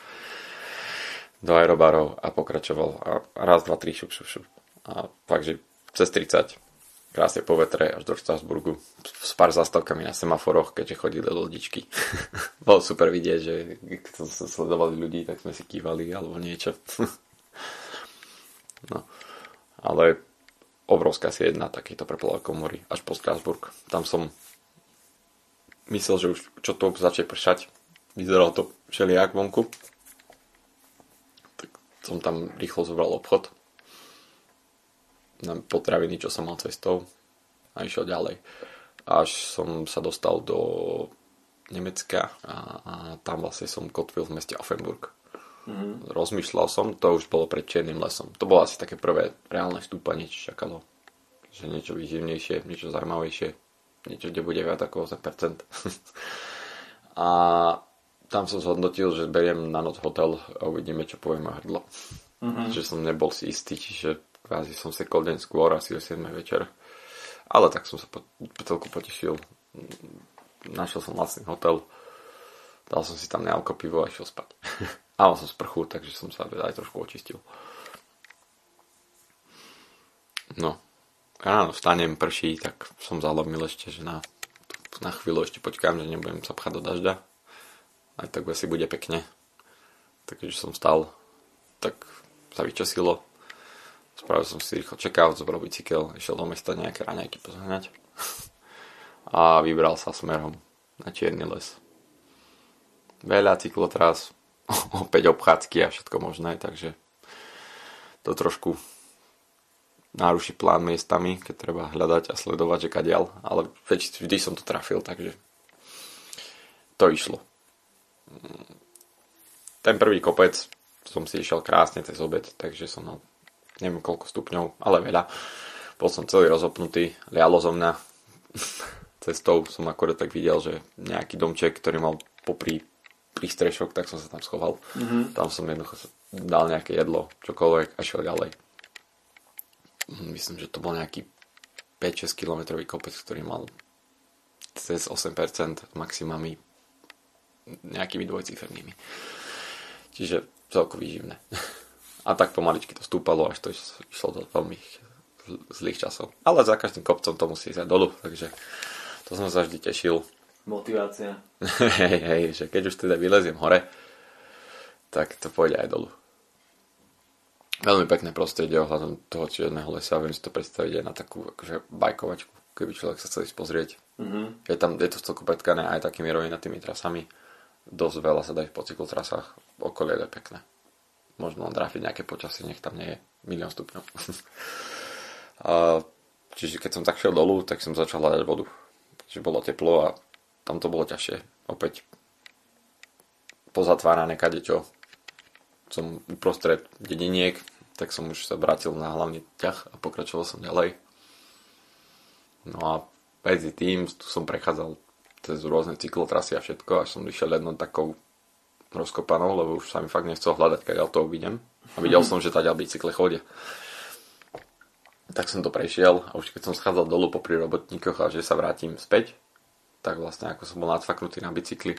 do aerobarov a pokračoval a raz, dva, tri, šup, šup, šup. A fakt, že cez 30 krásne po až do Strasburgu s pár zastavkami na semaforoch, keďže chodili lodičky. [laughs] Bolo super vidieť, že keď sme sledovali ľudí, tak sme si kývali alebo niečo. [laughs] no. Ale obrovská si jedna takýto preplavá komory až po Strasburg. Tam som myslel, že už čo to začne pršať. Vyzeralo to všelijak vonku. Tak som tam rýchlo zobral obchod na potraviny, čo som mal cestou a išiel ďalej. Až som sa dostal do Nemecka a, a tam vlastne som kotvil v meste Offenburg. Mm-hmm. Rozmýšľal som, to už bolo pred Čiernym lesom. To bolo asi také prvé reálne stúpanie, čo čakalo. Že niečo výživnejšie, niečo zaujímavejšie, niečo, kde bude viac ako 8%. [laughs] a tam som zhodnotil, že beriem na noc hotel a uvidíme, čo povieme hrdlo. Mm-hmm. Že som nebol si istý, čiže kvázi som sekol deň skôr, asi o 7 večer. Ale tak som sa po, celku potešil. Našiel som vlastný hotel. Dal som si tam nealko pivo a išiel spať. [laughs] a mal som sprchu, takže som sa aj trošku očistil. No. Ráno vstanem, prší, tak som zalomil ešte, že na, na chvíľu ešte počkám, že nebudem sa pchať do dažďa. Aj tak asi bude pekne. Takže som stal, tak sa vyčasilo, Spravil som si rýchlo check-out, zobral bicykel, išiel do mesta nejaké raňajky pozohňať [laughs] a vybral sa smerom na Čierny les. Veľa cyklotras, [laughs] opäť obchádzky a všetko možné, takže to trošku náruší plán miestami, keď treba hľadať a sledovať, že kadiaľ, ale vždy som to trafil, takže to išlo. Ten prvý kopec som si išiel krásne cez obed, takže som mal neviem koľko stupňov, ale veľa. Bol som celý rozopnutý, lialo zo mňa. [laughs] Cestou som akorát tak videl, že nejaký domček, ktorý mal popri prístrešok, tak som sa tam schoval. Mm-hmm. Tam som jednoducho dal nejaké jedlo, čokoľvek a šiel ďalej. Myslím, že to bol nejaký 5-6 km kopec, ktorý mal cez 8% maximami nejakými dvojcifernými. Čiže celko výživné. [laughs] A tak pomaličky to stúpalo, až to išlo do veľmi zlých časov. Ale za každým kopcom to musí ísť aj dolu, takže to som sa vždy tešil. Motivácia. [laughs] hej, hej, že keď už teda vyleziem hore, tak to pôjde aj dolu. Veľmi pekné prostredie ohľadom toho čierneho lesa, viem si to predstaviť aj na takú akože bajkovačku, keby človek sa chcel ísť pozrieť. Mm-hmm. Je tam, je to celko petkané aj takými rovinatými trasami. Dosť veľa sa dá po cyklotrasách, okolie je pekné možno trafiť nejaké počasie, nech tam nie je milión stupňov. [laughs] a, čiže keď som tak šiel dolu, tak som začal hľadať vodu. Čiže bolo teplo a tam to bolo ťažšie. Opäť pozatvárané kadečo. Som uprostred dediniek, tak som už sa vrátil na hlavný ťah a pokračoval som ďalej. No a medzi tým tu som prechádzal cez rôzne cyklotrasy a všetko, až som išiel jednou takou rozkopanou, lebo už sa mi fakt nechcel hľadať, keď to vidím. A videl som, že tady bicykle chodia. Tak som to prešiel a už keď som schádzal dolu popri robotníkoch a že sa vrátim späť, tak vlastne ako som bol nadfaknutý na bicykli,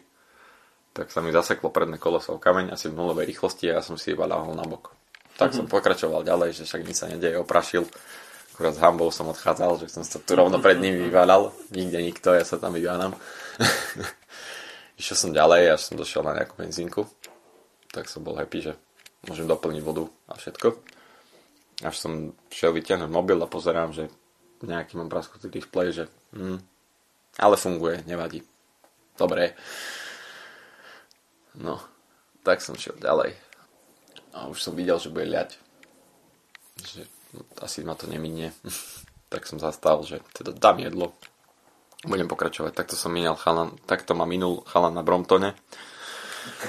tak sa mi zaseklo predné koleso o kameň asi v nulovej rýchlosti a ja som si iba dával na bok. Tak mm-hmm. som pokračoval ďalej, že však nič sa nedeje, oprašil. Akurát s hambou som odchádzal, že som sa tu rovno pred ním vyváľal. Nikde nikto, ja sa tam vyváľam. [laughs] Išiel som ďalej, až som došiel na nejakú benzínku. Tak som bol happy, že môžem doplniť vodu a všetko. Až som šiel vyťahnuť mobil a pozerám, že nejaký mám praskutý display, že hm, ale funguje, nevadí. Dobre. No, tak som šiel ďalej. A už som videl, že bude ľať. Že no, asi ma to neminie. [laughs] tak som zastal, že teda dám jedlo, budem pokračovať. Takto som minul chalan, takto ma minul chalan na Bromptone,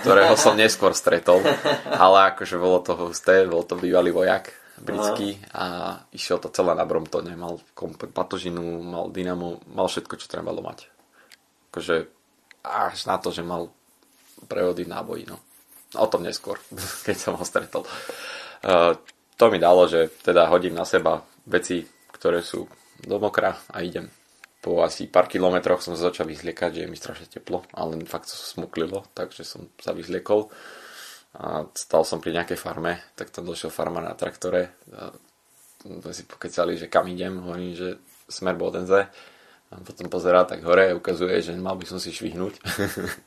ktorého som neskôr stretol, ale akože bolo to husté, bol to bývalý vojak britský a išiel to celé na Bromptone, mal komplet patožinu, mal dynamo, mal všetko, čo trebalo mať. Akože až na to, že mal prevody nábojí, no. O tom neskôr, [laughs] keď som ho stretol. Uh, to mi dalo, že teda hodím na seba veci, ktoré sú do mokra a idem. Po asi pár kilometroch som sa začal vyzliekať, že je mi strašne teplo, ale fakt sa smuklilo, takže som sa vyzliekol. A stal som pri nejakej farme, tak tam došiel farma na traktore. A si pokecali, že kam idem, hovorím, že smer Bodenze a potom pozerá tak hore a ukazuje, že mal by som si švihnúť.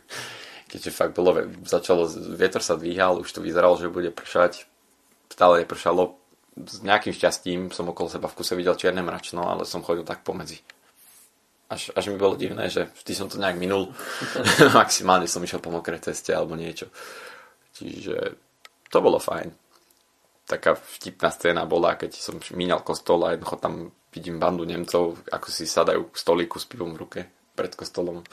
[laughs] Keďže fakt bolo, začalo, vietor sa dvíhal, už to vyzeralo, že bude pršať, stále nepršalo, s nejakým šťastím som okolo seba v kuse videl čierne mračno, ale som chodil tak pomedzi. Až, až mi bolo divné, že vždy som to nejak minul. [laughs] Maximálne som išiel po mokrej ceste alebo niečo. Čiže to bolo fajn. Taká vtipná scéna bola, keď som mínal kostol a jednoducho tam vidím bandu Nemcov, ako si sadajú k stolíku s pivom v ruke pred kostolom.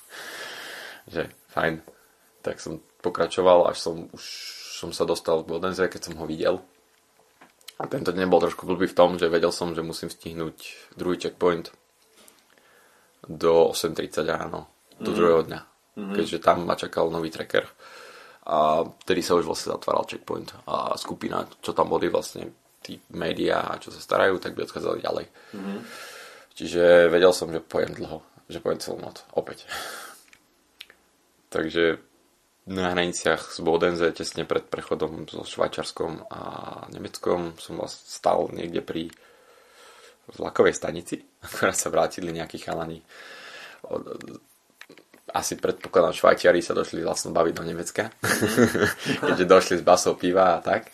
[laughs] že fajn. Tak som pokračoval, až som už som sa dostal k Bodenze, keď som ho videl a tento deň bol trošku blbý v tom, že vedel som, že musím stihnúť druhý checkpoint do 8.30 ráno, do mm-hmm. druhého dňa. Mm-hmm. Keďže tam ma čakal nový tracker. A vtedy sa už vlastne zatváral checkpoint. A skupina, čo tam boli vlastne tí médiá, čo sa starajú, tak by odchádzali ďalej. Mm-hmm. Čiže vedel som, že pojem dlho. Že pojem celú noc. Opäť. [laughs] Takže na hraniciach z Bodenze, tesne pred prechodom so Švajčarskom a Nemeckom som vlastne stal niekde pri vlakovej stanici, akorát sa vrátili nejakí chalani. Asi predpokladám Švajčiari sa došli vlastne baviť do Nemecka, [laughs] keďže došli s basou piva a tak.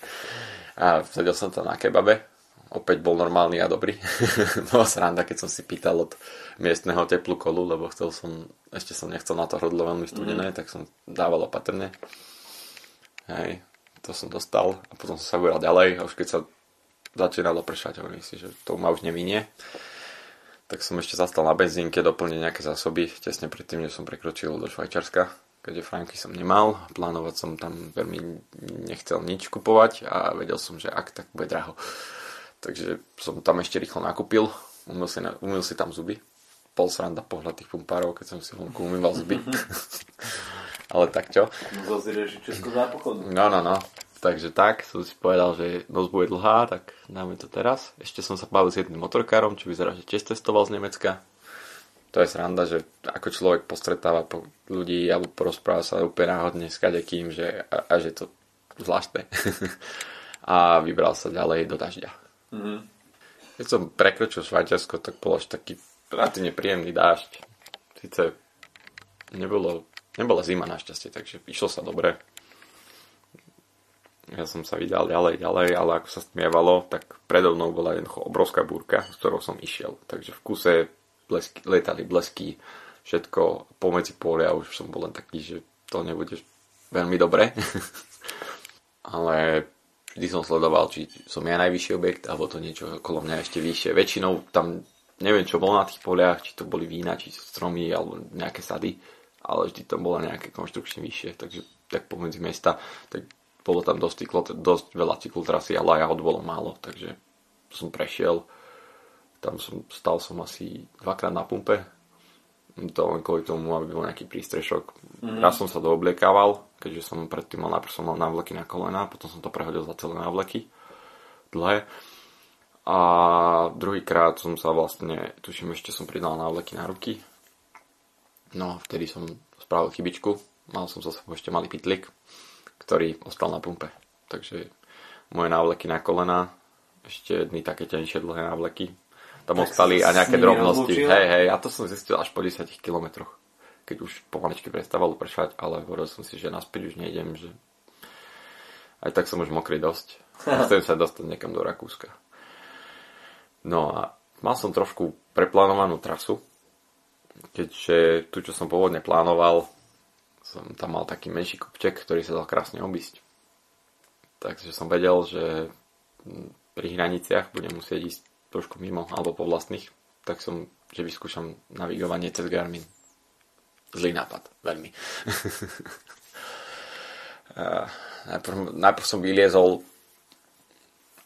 A sedel som tam na kebabe opäť bol normálny a dobrý. [laughs] Bola sranda, keď som si pýtal od miestneho teplú kolu, lebo chcel som, ešte som nechcel na to hrdlo veľmi studené, mm. tak som dával opatrne. Hej, to som dostal a potom som sa vybral ďalej a už keď sa začínalo pršať, hovorím si, že to ma už nevinie. Tak som ešte zastal na benzínke, doplniť nejaké zásoby, tesne predtým, než som prekročil do Švajčarska, keďže franky som nemal, plánovať som tam veľmi nechcel nič kupovať a vedel som, že ak, tak bude draho. Takže som tam ešte rýchlo nakúpil, umil si, na, umil si tam zuby. Pol sranda pohľad tých pumpárov, keď som si vonku umýval zuby. [laughs] Ale tak čo? Musel si riešiť všetko za pochodu. No, no, no. Takže tak, som si povedal, že noc bude dlhá, tak dáme to teraz. Ešte som sa bavil s jedným motorkárom, čo vyzerá, že tiež testoval z Nemecka. To je sranda, že ako človek postretáva po ľudí alebo porozpráva sa úplne náhodne s kadekým, že, a, a že to zvláštne. [laughs] a vybral sa ďalej do dažďa. Mm-hmm. Keď som prekročil Švajčiarsko, tak bol až taký relatívne príjemný dážď. Sice nebolo, nebola zima našťastie, takže išlo sa dobre. Ja som sa vydal ďalej, ďalej, ale ako sa stmievalo, tak predo mnou bola jednoducho obrovská búrka, s ktorou som išiel. Takže v kuse blesky, letali blesky, všetko pomedzi polia, už som bol len taký, že to nebude veľmi dobre. [laughs] ale vždy som sledoval, či som ja najvyšší objekt, alebo to niečo okolo mňa ešte vyššie. Väčšinou tam neviem, čo bolo na tých poliach, či to boli vína, či stromy, alebo nejaké sady, ale vždy tam bola nejaké konštrukčne vyššie, takže tak pomedzi mesta, tak bolo tam dosť, cyklo, dosť veľa cyklotrasy, ale aj bolo málo, takže som prešiel. Tam som, stal som asi dvakrát na pumpe, to len kvôli tomu, aby bol nejaký prístrešok. Mm-hmm. Raz som sa doobliekával, keďže som predtým mal najprv som mal návleky na kolena, potom som to prehodil za celé návleky dlhé. A druhýkrát som sa vlastne, tuším ešte som pridal návleky na ruky. No vtedy som spravil chybičku, mal som za sebou ešte malý pitlik, ktorý ostal na pumpe. Takže moje návleky na kolena, ešte jedny také tenšie dlhé návleky, tam ostali a nejaké drobnosti. Hej, hej, a to som zistil až po 10 kilometroch. Keď už pomaličky prestávalo pršať, ale hovoril som si, že naspäť už nejdem, že aj tak som už mokrý dosť. [laughs] Chcem sa dostať niekam do Rakúska. No a mal som trošku preplánovanú trasu, keďže tu, čo som pôvodne plánoval, som tam mal taký menší kopček, ktorý sa dal krásne obísť. Takže som vedel, že pri hraniciach budem musieť ísť trošku mimo, alebo po vlastných, tak som, že vyskúšam navigovanie cez Garmin. Zlý nápad, veľmi. [laughs] najprv, najprv som vyliezol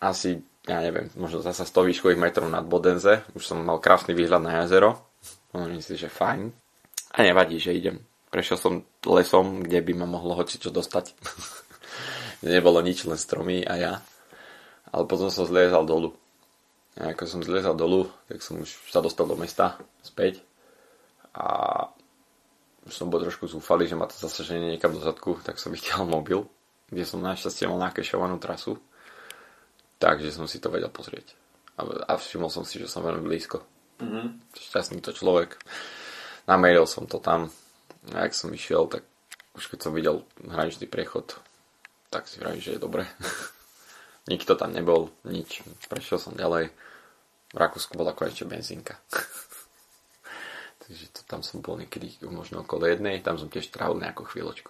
asi, ja neviem, možno zasa 100 výškových metrov nad Bodenze. Už som mal krásny výhľad na jazero. Myslím si, že fajn. A nevadí, že idem. Prešiel som lesom, kde by ma mohlo hoci čo dostať. [laughs] Nebolo nič, len stromy a ja. Ale potom som zliezal dolu. A ako som zliezal dolu, tak som už sa dostal do mesta späť. A už som bol trošku zúfalý, že ma to zasaženie niekam do zadku, tak som vytiahol mobil, kde som našťastie mal nakešovanú trasu. Takže som si to vedel pozrieť. A, a všimol som si, že som veľmi blízko. Mm-hmm. Šťastný to človek. Nameril som to tam. A ak som išiel, tak už keď som videl hraničný priechod, tak si vravím, že je dobre. [laughs] Nikto tam nebol, nič. Prešiel som ďalej. V Rakúsku bola konečne benzínka. [laughs] Takže to, tam som bol niekedy možno okolo jednej, tam som tiež trávil nejakú chvíľočku.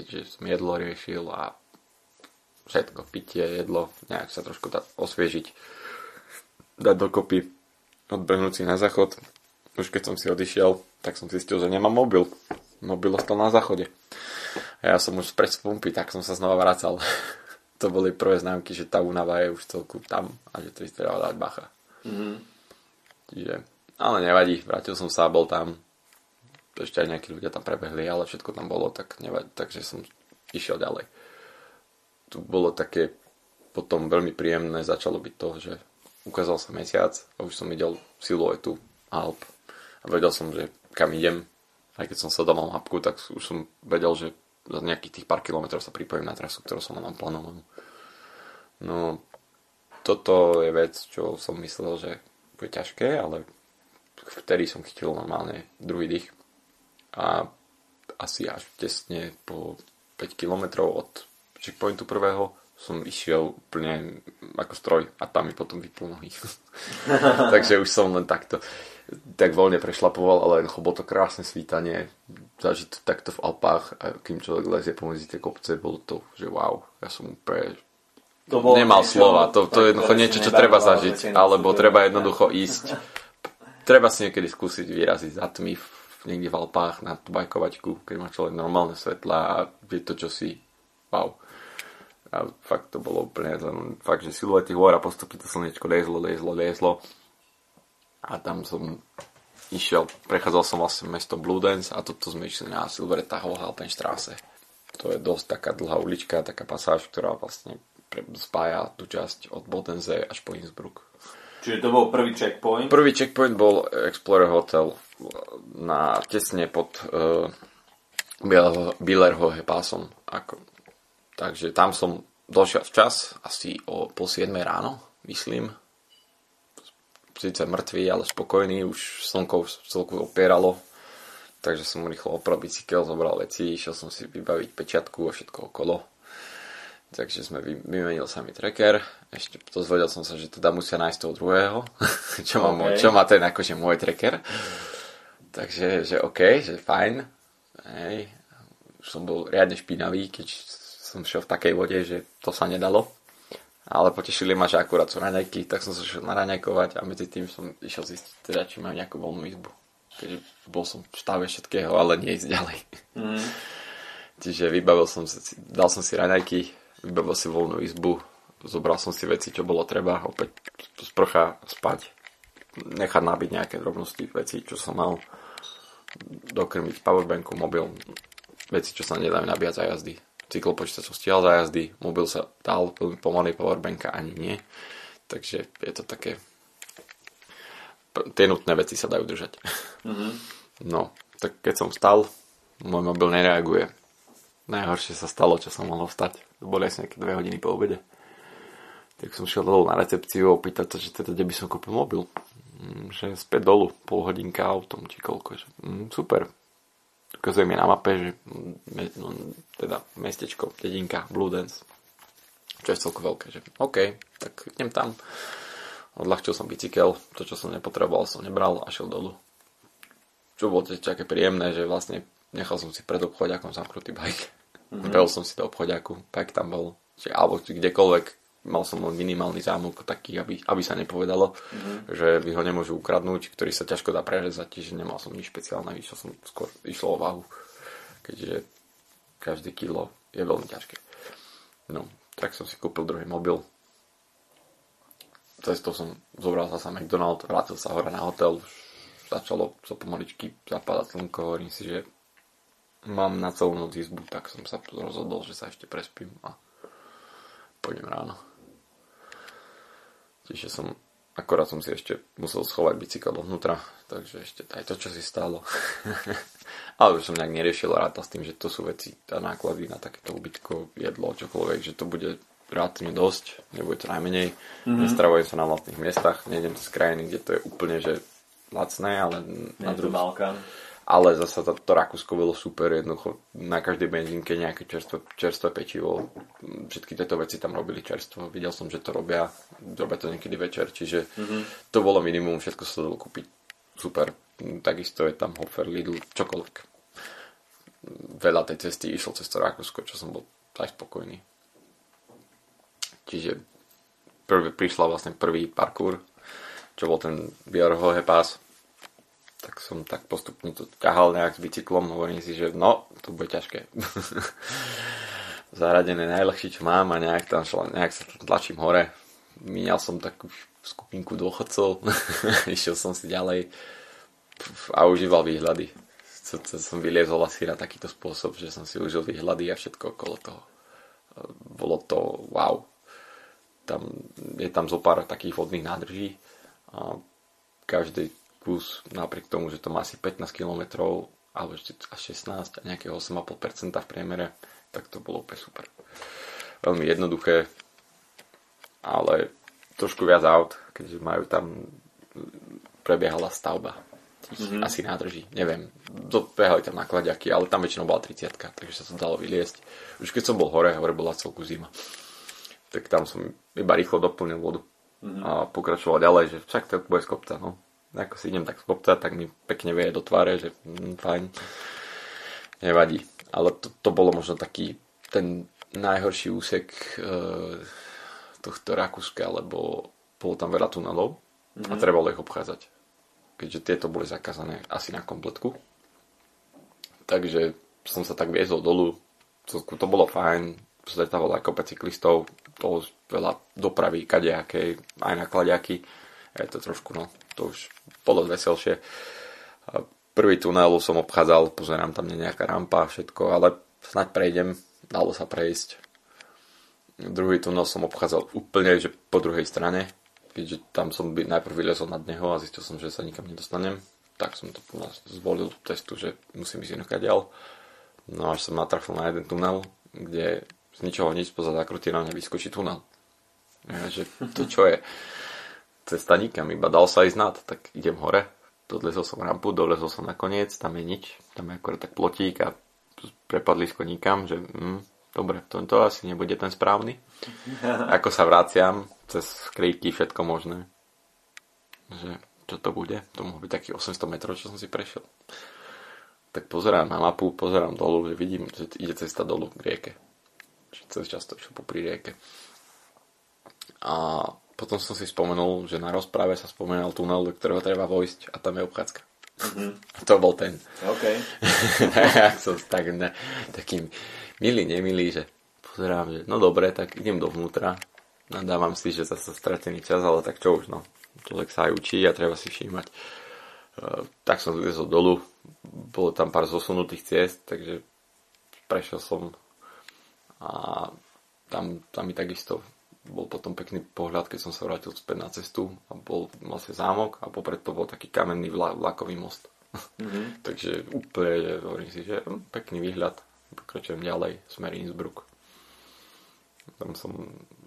Takže som jedlo riešil a všetko, pitie, jedlo, nejak sa trošku dať osviežiť, dať dokopy, odbehnúť si na záchod. Už keď som si odišiel, tak som zistil, že nemám mobil. Mobil ostal na záchode. A ja som už pred pumpy, tak som sa znova vracal. [laughs] to boli prvé známky, že tá únava je už celku tam a že to treba dať bacha. Mm-hmm. Čiže ale nevadí, vrátil som sa, bol tam. Ešte aj nejakí ľudia tam prebehli, ale všetko tam bolo, tak nevadí, takže som išiel ďalej. Tu bolo také potom veľmi príjemné, začalo byť to, že ukázal sa mesiac a už som videl siluetu Alp a vedel som, že kam idem. Aj keď som sledoval mapku, tak už som vedel, že za nejakých tých pár kilometrov sa pripojím na trasu, ktorú som mám plánovanú. No, toto je vec, čo som myslel, že bude ťažké, ale vtedy som chytil normálne druhý dých a asi až tesne po 5 km od checkpointu prvého som išiel úplne ako stroj a tam mi potom vypnul nohy. [laughs] Takže už som len takto tak voľne prešlapoval, ale bolo to krásne svítanie, zažiť to takto v Alpách a kým človek lezie pomedzi tie kopce, bolo to, že wow, ja som úplne to nemal niečo, slova, to, to je jednoducho niečo, čo treba zažiť, alebo treba jednoducho ísť treba si niekedy skúsiť vyraziť za tmy niekde v Alpách na bajkovačku, keď má človek normálne svetla a vie to, čo si wow. A fakt to bolo úplne fakt, že siluety hôr a postupne to slnečko liezlo, liezlo, liezlo. A tam som išiel, prechádzal som vlastne mesto Bluedance a toto sme išli na Silvereta Hochhaltenstraße. To je dosť taká dlhá ulička, taká pasáž, ktorá vlastne spája tú časť od Bodense až po Innsbruck. Čiže to bol prvý checkpoint? Prvý checkpoint bol Explorer Hotel na tesne pod uh, Billerhohe pásom. Ako. Takže tam som došiel včas, asi o pol 7 ráno, myslím. Sice mŕtvý, ale spokojný, už slnko celku opieralo. Takže som rýchlo opral bicykel, zobral veci, išiel som si vybaviť pečiatku a všetko okolo Takže sme vymenil sa mi tracker. Ešte dozvedel som sa, že teda musia nájsť toho druhého, [laughs] čo, má, okay. čo má ten akože môj tracker. Takže, že OK, že fajn. Hej. Už som bol riadne špinavý, keď som šiel v takej vode, že to sa nedalo. Ale potešili ma, že akurát sú raňajky, tak som sa šiel naraňajkovať a medzi tým som išiel zistiť, teda, či mám nejakú voľnú izbu. Keďže bol som v stave všetkého, ale nie ísť ďalej. Mm. [laughs] Čiže vybavil som si, dal som si raňajky, vybavil si voľnú izbu, zobral som si veci, čo bolo treba, opäť sprcha, spať, nechať nabiť nejaké drobnosti, veci, čo som mal, dokrmiť powerbanku, mobil, veci, čo sa nedajú nabíjať za jazdy. Cyklopočítač som stiahol za jazdy, mobil sa dal, veľmi pomalý powerbanka ani nie. Takže je to také... Tie nutné veci sa dajú držať. Mm-hmm. No, tak keď som vstal, môj mobil nereaguje. Najhoršie sa stalo, čo som mohol vstať. Boli asi nejaké dve hodiny po obede. Tak som šiel dolu na recepciu a opýtať sa, že teda kde by som kúpil mobil. Mm, že späť dolu, pol hodinka autom, či koľko. Že, mm, super. Ukazuje mi na mape, že no, teda mestečko, dedinka, Blue Dance. Čo je celko veľké, že OK, tak idem tam. Odľahčil som bicykel, to čo som nepotreboval som nebral a šiel dolu. Čo bolo tiež také príjemné, že vlastne nechal som si pred obchodiakom zamknutý bike. Mm-hmm. Zbehol som si do obchodiaku, pak tam bol, či, alebo kdekoľvek, mal som len minimálny zámok taký, aby, aby sa nepovedalo, mm-hmm. že by ho nemôžu ukradnúť, ktorý sa ťažko dá prerezať, čiže nemal som nič špeciálne, išiel som skôr, išlo o váhu, keďže každé kilo je veľmi ťažké. No, tak som si kúpil druhý mobil. Cestou som zobral sa McDonald, vrátil sa hore na hotel, začalo sa pomaličky zapadať slnko, hovorím si, že mám na celú noc izbu, tak som sa rozhodol, že sa ešte prespím a pôjdem ráno. Čiže som, akorát som si ešte musel schovať bicykel dovnútra, takže ešte aj to, čo si stálo. [laughs] Ale už som nejak neriešil ráta s tým, že to sú veci, tá náklady na takéto ubytko, jedlo, čokoľvek, že to bude rátne dosť, nebude to najmenej. Mm-hmm. Nestravujem sa na vlastných miestach, nejdem z krajiny, kde to je úplne, že lacné, ale na druhú... Balkán ale zase to, to Rakúsko bolo super, jednoducho na každej benzínke nejaké čerstvé, čerstvé pečivo, všetky tieto veci tam robili čerstvo, videl som, že to robia, robia to niekedy večer, čiže mm-hmm. to bolo minimum, všetko sa dalo kúpiť, super, takisto je tam Hofer, Lidl, čokoľvek. Veľa tej cesty išlo cez to Rakúsko, čo som bol aj spokojný. Čiže prvý, prišla vlastne prvý parkour, čo bol ten Björhohe pás, tak som tak postupne to ťahal nejak s bicyklom, hovorím si, že no, to bude ťažké. [laughs] Zaradené najľahšie, čo mám a nejak, tam šla, nejak sa tlačím hore. Míňal som takú skupinku dôchodcov, [laughs] išiel som si ďalej a užíval výhľady. Som vyliezol asi na takýto spôsob, že som si užil výhľady a všetko okolo toho. Bolo to wow. Tam, je tam zo pár takých vodných nádrží a každej kus napriek tomu, že to má asi 15 km alebo ešte až 16 a nejakého 8,5% v priemere, tak to bolo úplne super. Veľmi jednoduché, ale trošku viac aut, keďže majú tam prebiehala stavba mm-hmm. asi nádrží, neviem. Dobehali tam nakladiaky, ale tam väčšinou bola 30 takže sa to dalo vyliesť. Už keď som bol hore, hore bola celku zima. Tak tam som iba rýchlo doplnil vodu mm-hmm. a pokračoval ďalej, že však to bude z kopca, no ako si idem tak kopca, tak mi pekne vie do tváre, že mm, fajn, nevadí. Ale to, to bolo možno taký ten najhorší úsek e, tohto Rakúska, lebo bolo tam veľa tunelov mm-hmm. a mhm. trebalo ich obchádzať. Keďže tieto boli zakázané asi na kompletku. Takže som sa tak viezol dolu, to, to bolo fajn, stretával aj kopec cyklistov, toho veľa dopravy, kadejakej, aj na kladiaky. Je to trošku, no, to už bolo veselšie. Prvý tunel som obchádzal, pozerám tam nejaká rampa a všetko, ale snaď prejdem, dalo sa prejsť. Druhý tunel som obchádzal úplne že po druhej strane, keďže tam som by najprv vylezol nad neho a zistil som, že sa nikam nedostanem. Tak som to zvolil testu, že musím ísť inokadiaľ. No až som natrafil na jeden tunel, kde z ničoho nič poza zakrutina nevyskočí tunel. Ja, že to čo je? Cesta nikam, iba dal sa ísť nad, tak idem hore, dodlezol som rampu, dolezol som nakoniec, tam je nič, tam je akorát tak plotík a prepadlisko nikam, že hm, dobre, to, to asi nebude ten správny. [laughs] Ako sa vraciam cez kríky, všetko možné. Že čo to bude? To mohlo byť takých 800 metrov, čo som si prešiel. Tak pozerám na mapu, pozerám dolu, že vidím, že ide cesta dolu k rieke. Čiže cez často išiel popri rieke. A potom som si spomenul, že na rozprave sa spomenal tunel, do ktorého treba vojsť a tam je obchádzka. Mm-hmm. To bol ten. OK. [laughs] tak som tak, ne, taký milý, nemilý, že pozerám, že no dobre, tak idem dovnútra. Nadávam si, že zase stratený čas, ale tak čo už, no. Človek sa aj učí a treba si všímať. Uh, tak som zliezol dolu, bolo tam pár zosunutých ciest, takže prešiel som a tam, tam mi takisto bol potom pekný pohľad, keď som sa vrátil späť na cestu a bol vlastne zámok a popred to bol taký kamenný vla, vlakový most. Mm-hmm. [laughs] Takže úplne, hovorím si, že hm, pekný výhľad, pokračujem ďalej, smer Innsbruck. Tam som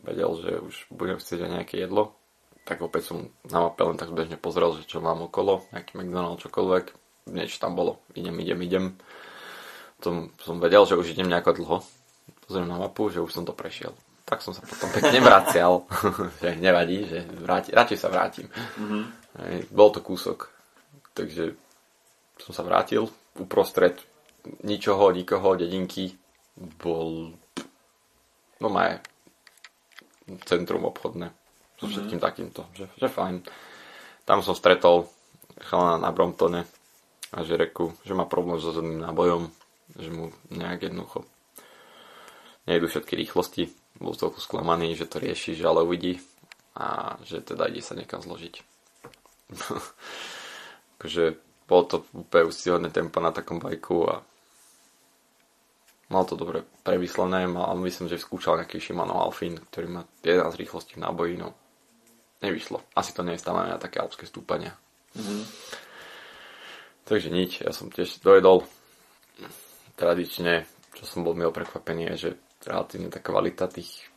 vedel, že už budem chcieť aj nejaké jedlo, tak opäť som na mape len tak bežne pozrel, že čo mám okolo, nejaký McDonald's, čokoľvek, niečo tam bolo, idem, idem, idem. Tom som vedel, že už idem nejako dlho, pozriem na mapu, že už som to prešiel tak som sa potom pekne vracial, [laughs] že nevadí, že vráti, radšej sa vrátim. Mm-hmm. bol to kúsok, takže som sa vrátil uprostred ničoho, nikoho, dedinky, bol no maj, centrum obchodné. So všetkým mm-hmm. takýmto, že, že fajn. Tam som stretol chalana na Bromptone a že reku, že má problém so zrným nábojom, že mu nejak jednoducho nejdu všetky rýchlosti. Bol trochu sklamaný, že to rieši, že ale uvidí a že teda ide sa niekam zložiť. [laughs] Takže bolo to úplne úctyhodné tempo na takom bajku a mal to dobre premyslené, mal, myslím, že skúšal nejaký Shimano Alfin, ktorý má 11 rýchlostí v náboji, no nevyšlo. Asi to nie je stále na také alpské stúpania. Mm-hmm. Takže nič, ja som tiež dojedol. Tradične, čo som bol milo prekvapený, je, že relatívne tá kvalita tých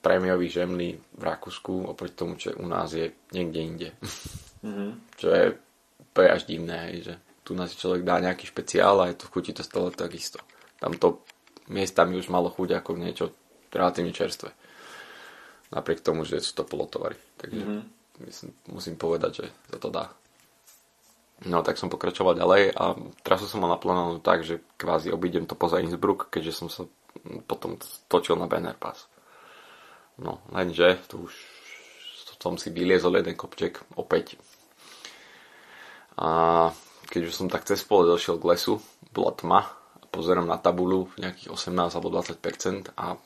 prémiových žemlí v Rakúsku oproti tomu, čo u nás je niekde inde. Mm-hmm. [laughs] čo je úplne až divné, hej, že tu nás človek dá nejaký špeciál a je to chutí to stále takisto. Tam to miestami už malo chuť ako niečo relatívne čerstvé napriek tomu, že sú to polotovary. Takže mm-hmm. myslím, musím povedať, že sa to dá. No tak som pokračoval ďalej a trasu som mal naplánovanú tak, že kvázi obídem to poza Innsbruck, keďže som sa potom točil na Banner Pass. No, lenže tu už som si vyliezol jeden kopček opäť. A keď už som tak cez pole došiel k lesu, bola tma a pozerám na tabulu nejakých 18 alebo 20% a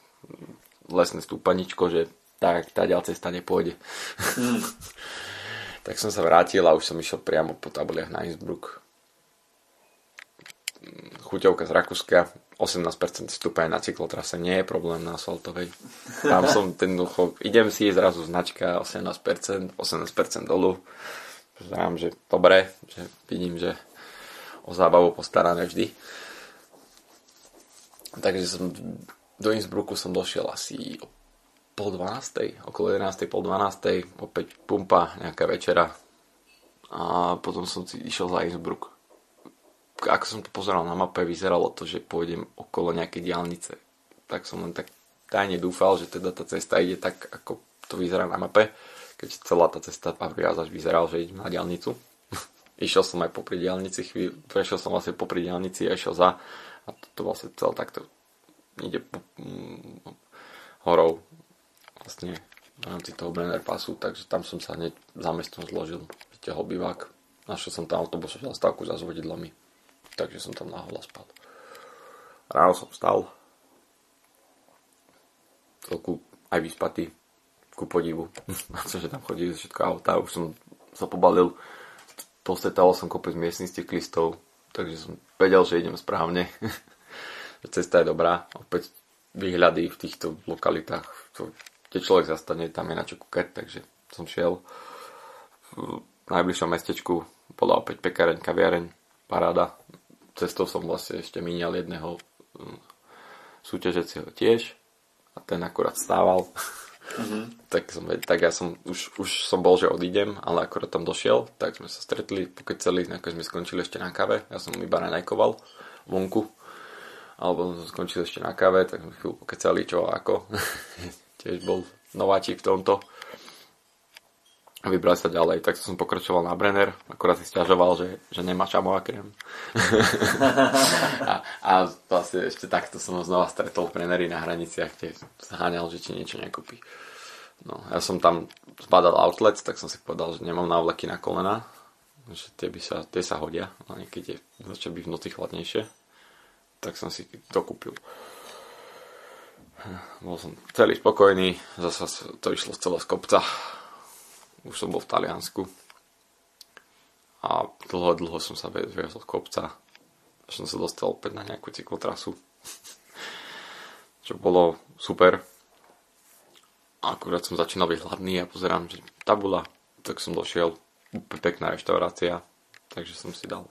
lesné stúpaničko, že tak tá ďalej cesta nepôjde. Mm. [laughs] tak som sa vrátil a už som išiel priamo po tabuliach na Innsbruck. Chuťovka z Rakúska, 18% stúpania na cyklotrase nie je problém na asfaltovej. Tam som [laughs] ten ducho, idem si, zrazu značka 18%, 18% dolu. Znám, že dobre, že vidím, že o zábavu postarané vždy. Takže som do Innsbrucku som došiel asi o pol dvanástej, okolo 11. pol dvanástej, opäť pumpa, nejaká večera a potom som si išiel za Innsbruck. Ako som to pozeral na mape, vyzeralo to, že pôjdem okolo nejakej diálnice. Tak som len tak tajne dúfal, že teda tá cesta ide tak, ako to vyzerá na mape, keď celá tá cesta až vyzeral, že idem na diálnicu. [laughs] išiel som aj popri diálnici chvíľu, prešiel som vlastne popri diálnici a išiel za a to, to vlastne celé takto ide po, mm, horou vlastne v rámci toho Brenner pasu, takže tam som sa hneď za mestom zložil, vyťahol bivák, našiel som tam autobusovú zastávku za zvodidlami, takže som tam náhola spal. Ráno som vstal, celku aj vyspatý, ku podivu, [laughs] že tam chodí všetko auta, už som sa pobalil, postretával som kopec miestnych cyklistov, takže som vedel, že idem správne, [laughs] cesta je dobrá, opäť výhľady v týchto lokalitách, to keď človek zastane, tam je na čo kúkať, takže som šiel. V najbližšom mestečku, bola opäť pekareň, kaviareň, paráda. Cestou som vlastne ešte míňal jedného mm, súťažecieho tiež a ten akurát stával. Mm-hmm. [laughs] tak, som, tak ja som, už, už som bol, že odídem, ale akurát tam došiel, tak sme sa stretli, pokiaľ celý, nakoniec sme skončili ešte na kave, ja som iba nanajkoval vonku, alebo som skončil ešte na kave, tak sme chvíľu pokecali čo ako. [laughs] tiež bol nováčik v tomto. Vybral sa ďalej, tak som pokračoval na Brenner, akorát si stiažoval, že, že nemá šamová krém. [laughs] a, a vlastne ešte takto som ho znova stretol v Brenneri na hraniciach, kde zháňal, že či niečo nekúpi. No, ja som tam zbadal outlets, tak som si povedal, že nemám návleky na kolena, že tie, by sa, tie sa hodia, a niekedy začal byť v noci chladnejšie, tak som si to kúpil. Bol som celý spokojný, zase to išlo z celého z kopca. Už som bol v Taliansku. A dlho, dlho som sa viezol z kopca. Až som sa dostal opäť na nejakú cyklotrasu. [laughs] Čo bolo super. Akurát som začínal byť hladný a pozerám, že tabula. Tak som došiel. Úplne pekná reštaurácia. Takže som si dal,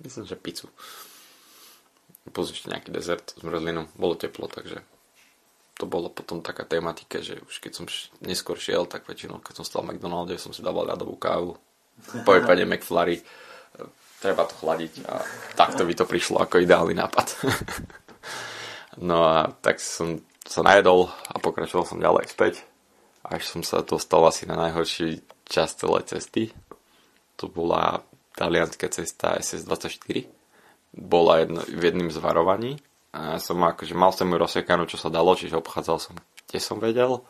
myslím, že pizzu. Plus ešte nejaký dezert s mrzlinou. Bolo teplo, takže to bolo potom taká tematika, že už keď som neskôr šiel, tak väčšinou, keď som stal v McDonalde, som si dával ľadovú kávu. Po prípade McFlurry. Treba to chladiť a takto by to prišlo ako ideálny nápad. [laughs] no a tak som sa najedol a pokračoval som ďalej späť. Až som sa dostal asi na najhorší časť celej cesty. To bola talianská cesta SS24. Bola jedno, v jedným z varovaní a som akože mal som ju rozsekanú, čo sa dalo, čiže obchádzal som, kde som vedel.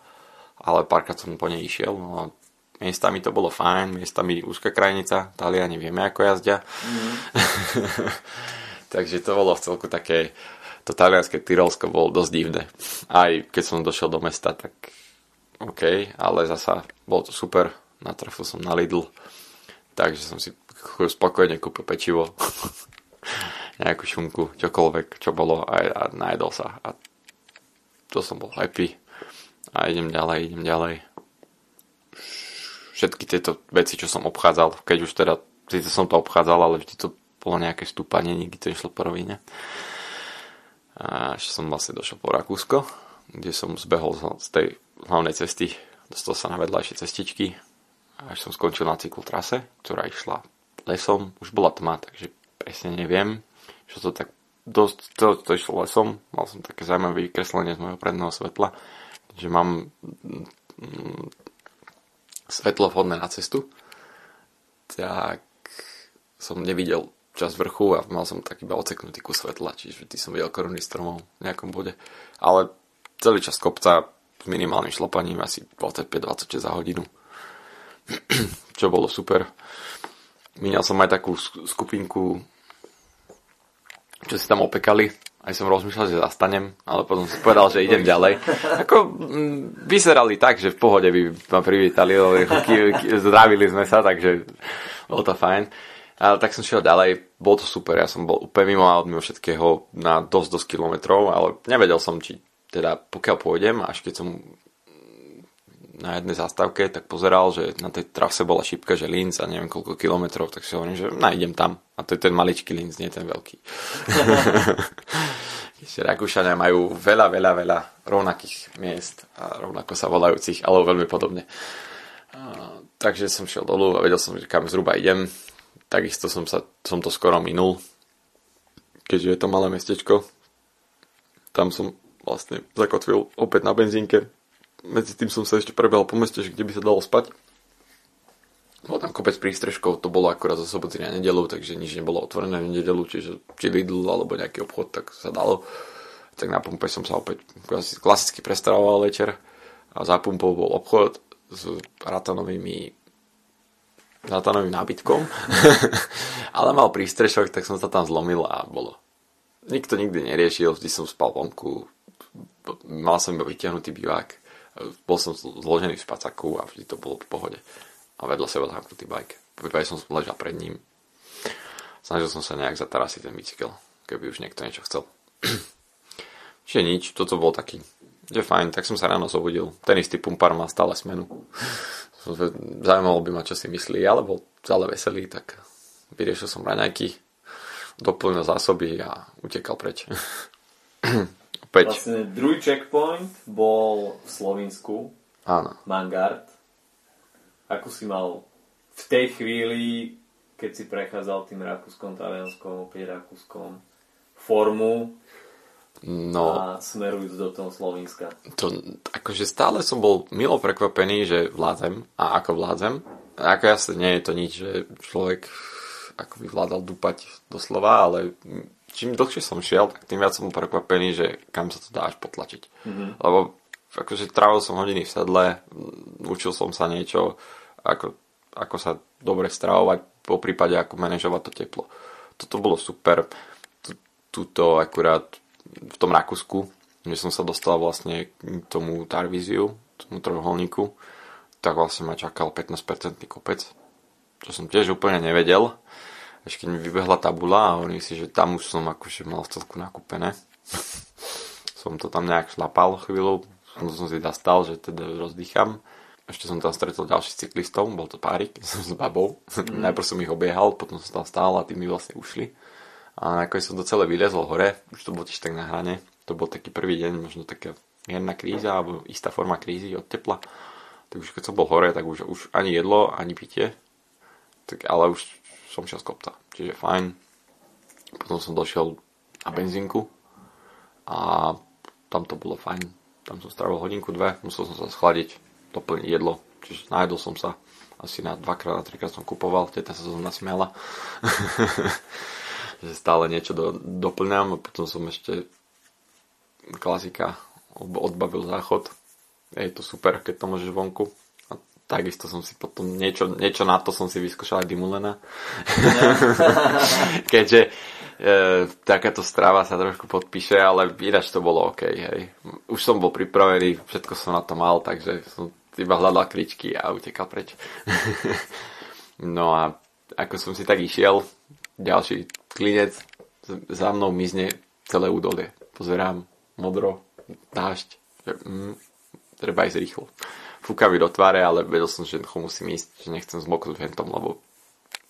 ale párkrát som po nej išiel, no miestami to bolo fajn, miestami úzka krajnica, Taliani vieme ako jazdia. Mm. [laughs] Takže to bolo v celku také, to talianské Tyrolsko bolo dosť divné. Aj keď som došiel do mesta, tak OK, ale zasa bolo to super, natrafil som na Lidl, takže som si spokojne kúpil pečivo, [laughs] nejakú šunku, čokoľvek, čo bolo a, a najedol sa. A to som bol happy a idem ďalej, idem ďalej všetky tieto veci, čo som obchádzal, keď už teda, síce som to obchádzal, ale vždy to bolo nejaké stúpanie, nikdy to išlo po rovine. A ešte som vlastne došiel po Rakúsko, kde som zbehol z tej hlavnej cesty, dostal sa na vedľajšie cestičky, až som skončil na trase, ktorá išla lesom, už bola tma, takže presne neviem, čo to tak dosť, to, to išlo lesom, mal som také zaujímavé vykreslenie z môjho predného svetla, že mám svetlo vhodné na cestu, tak som nevidel čas vrchu a mal som tak iba oceknutý kus svetla, čiže ty som videl koruny stromov v nejakom bode. Ale celý čas kopca s minimálnym šlopaním asi 25-26 za hodinu. [clears throat] Čo bolo super. Minal som aj takú skupinku, čo si tam opekali aj som rozmýšľal, že zastanem, ale potom som povedal, že idem ďalej. Ako m, vyzerali tak, že v pohode by ma privítali, [laughs] zdravili sme sa, takže bolo to fajn. Ale tak som šiel ďalej, bolo to super, ja som bol úplne mimo a mimo všetkého na dosť, dosť kilometrov, ale nevedel som, či teda pokiaľ pôjdem, až keď som na jednej zastávke, tak pozeral, že na tej trase bola šípka, že Linz a neviem koľko kilometrov, tak si hovorím, že nájdem tam. A to je ten maličký Linz, nie ten veľký. [laughs] Rakúšania majú veľa, veľa, veľa rovnakých miest a rovnako sa volajúcich, ale veľmi podobne. A, takže som šiel dolu a vedel som, že kam zhruba idem. Takisto som, sa, som to skoro minul, keďže je to malé mestečko. Tam som vlastne zakotvil opäť na benzínke. Medzi tým som sa ešte prebehol po meste, že kde by sa dalo spať. Bol tam kopec prístrežkov, to bolo akurát zo soboty na nedelu, takže nič nebolo otvorené v nedelu, čiže či Lidl alebo nejaký obchod, tak sa dalo. Tak na pumpe som sa opäť klasicky prestravoval večer a za pumpou bol obchod s ratanovými ratanovým nábytkom, [laughs] ale mal prístrešok, tak som sa tam zlomil a bolo. Nikto nikdy neriešil, vždy som spal vonku, mal som iba vytiahnutý bivák, bol som zložený v spacaku a vždy to bolo v pohode a vedľa seba zamknutý bike. Prípade som ležal pred ním. Snažil som sa nejak zatarasiť ten bicykel, keby už niekto niečo chcel. [clears throat] Čiže nič, toto bol taký, že fajn, tak som sa ráno zobudil. Ten istý pumpar má stále smenu. [laughs] Zaujímalo by ma, čo si myslí, ale bol celé veselý, tak vyriešil som raňajky, doplnil zásoby a utekal preč. [clears throat] Opäť. Vlastne druhý checkpoint bol v Slovensku. Áno. Mangard. Ako si mal v tej chvíli, keď si prechádzal tým Rakúskom, Talianskom, opäť Rakúskom, formu no, a smerujúc do toho Slovenska? To, akože stále som bol milo prekvapený, že vládzem a ako vládzem. Ako jasne nie je to nič, že človek ako by vládal dúpať doslova, ale čím dlhšie som šiel, tak tým viac som prekvapený, že kam sa to dá až potlačiť. Mm-hmm. Lebo akože trávil som hodiny v sedle, učil som sa niečo, ako, ako sa dobre stravovať, po prípade ako manažovať to teplo. Toto bolo super. Tuto akurát v tom Rakúsku, že som sa dostal vlastne k tomu Tarvíziu, tomu trojuholníku, tak vlastne ma čakal 15% kopec, čo som tiež úplne nevedel. Až keď mi vybehla tabula a hovorím si, že tam už som akože mal v celku nakúpené. [laughs] som to tam nejak šlapal chvíľu, som, som si zastal, že teda rozdýcham ešte som tam stretol ďalších cyklistov, bol to párik [laughs] s babou. Mm. Najprv som ich obiehal, potom som tam stál a tí mi vlastne ušli. A nakoniec som to celé vylezol hore, už to bolo tiež tak na hrane. To bol taký prvý deň, možno taká jedna kríza, alebo istá forma krízy od tepla. Tak už keď som bol hore, tak už, už ani jedlo, ani pitie. Tak, ale už som šiel z kopca, čiže fajn. Potom som došiel na benzínku a tam to bolo fajn. Tam som strávil hodinku, dve, musel som sa schladiť doplniť jedlo. Čiže najedol som sa asi na dvakrát, na trikrát som kupoval, teta sa zo mňa smiala. [laughs] že stále niečo do, doplňam a potom som ešte klasika odbavil záchod je to super, keď to môžeš vonku. Takisto som si potom niečo, niečo na to som si vyskúšal aj Dimulena. [laughs] Keďže e, takáto strava sa trošku podpíše, ale ináč to bolo OK, hej. Už som bol pripravený, všetko som na to mal, takže som iba hľadal kričky a utekal preč. [laughs] no a ako som si tak išiel, ďalší klinec za mnou mizne celé údolie. Pozerám, modro, dážď, že, mm, treba ísť rýchlo. Fúka mi do tváre, ale vedel som, že musím ísť, že nechcem zmoknúť ventom, lebo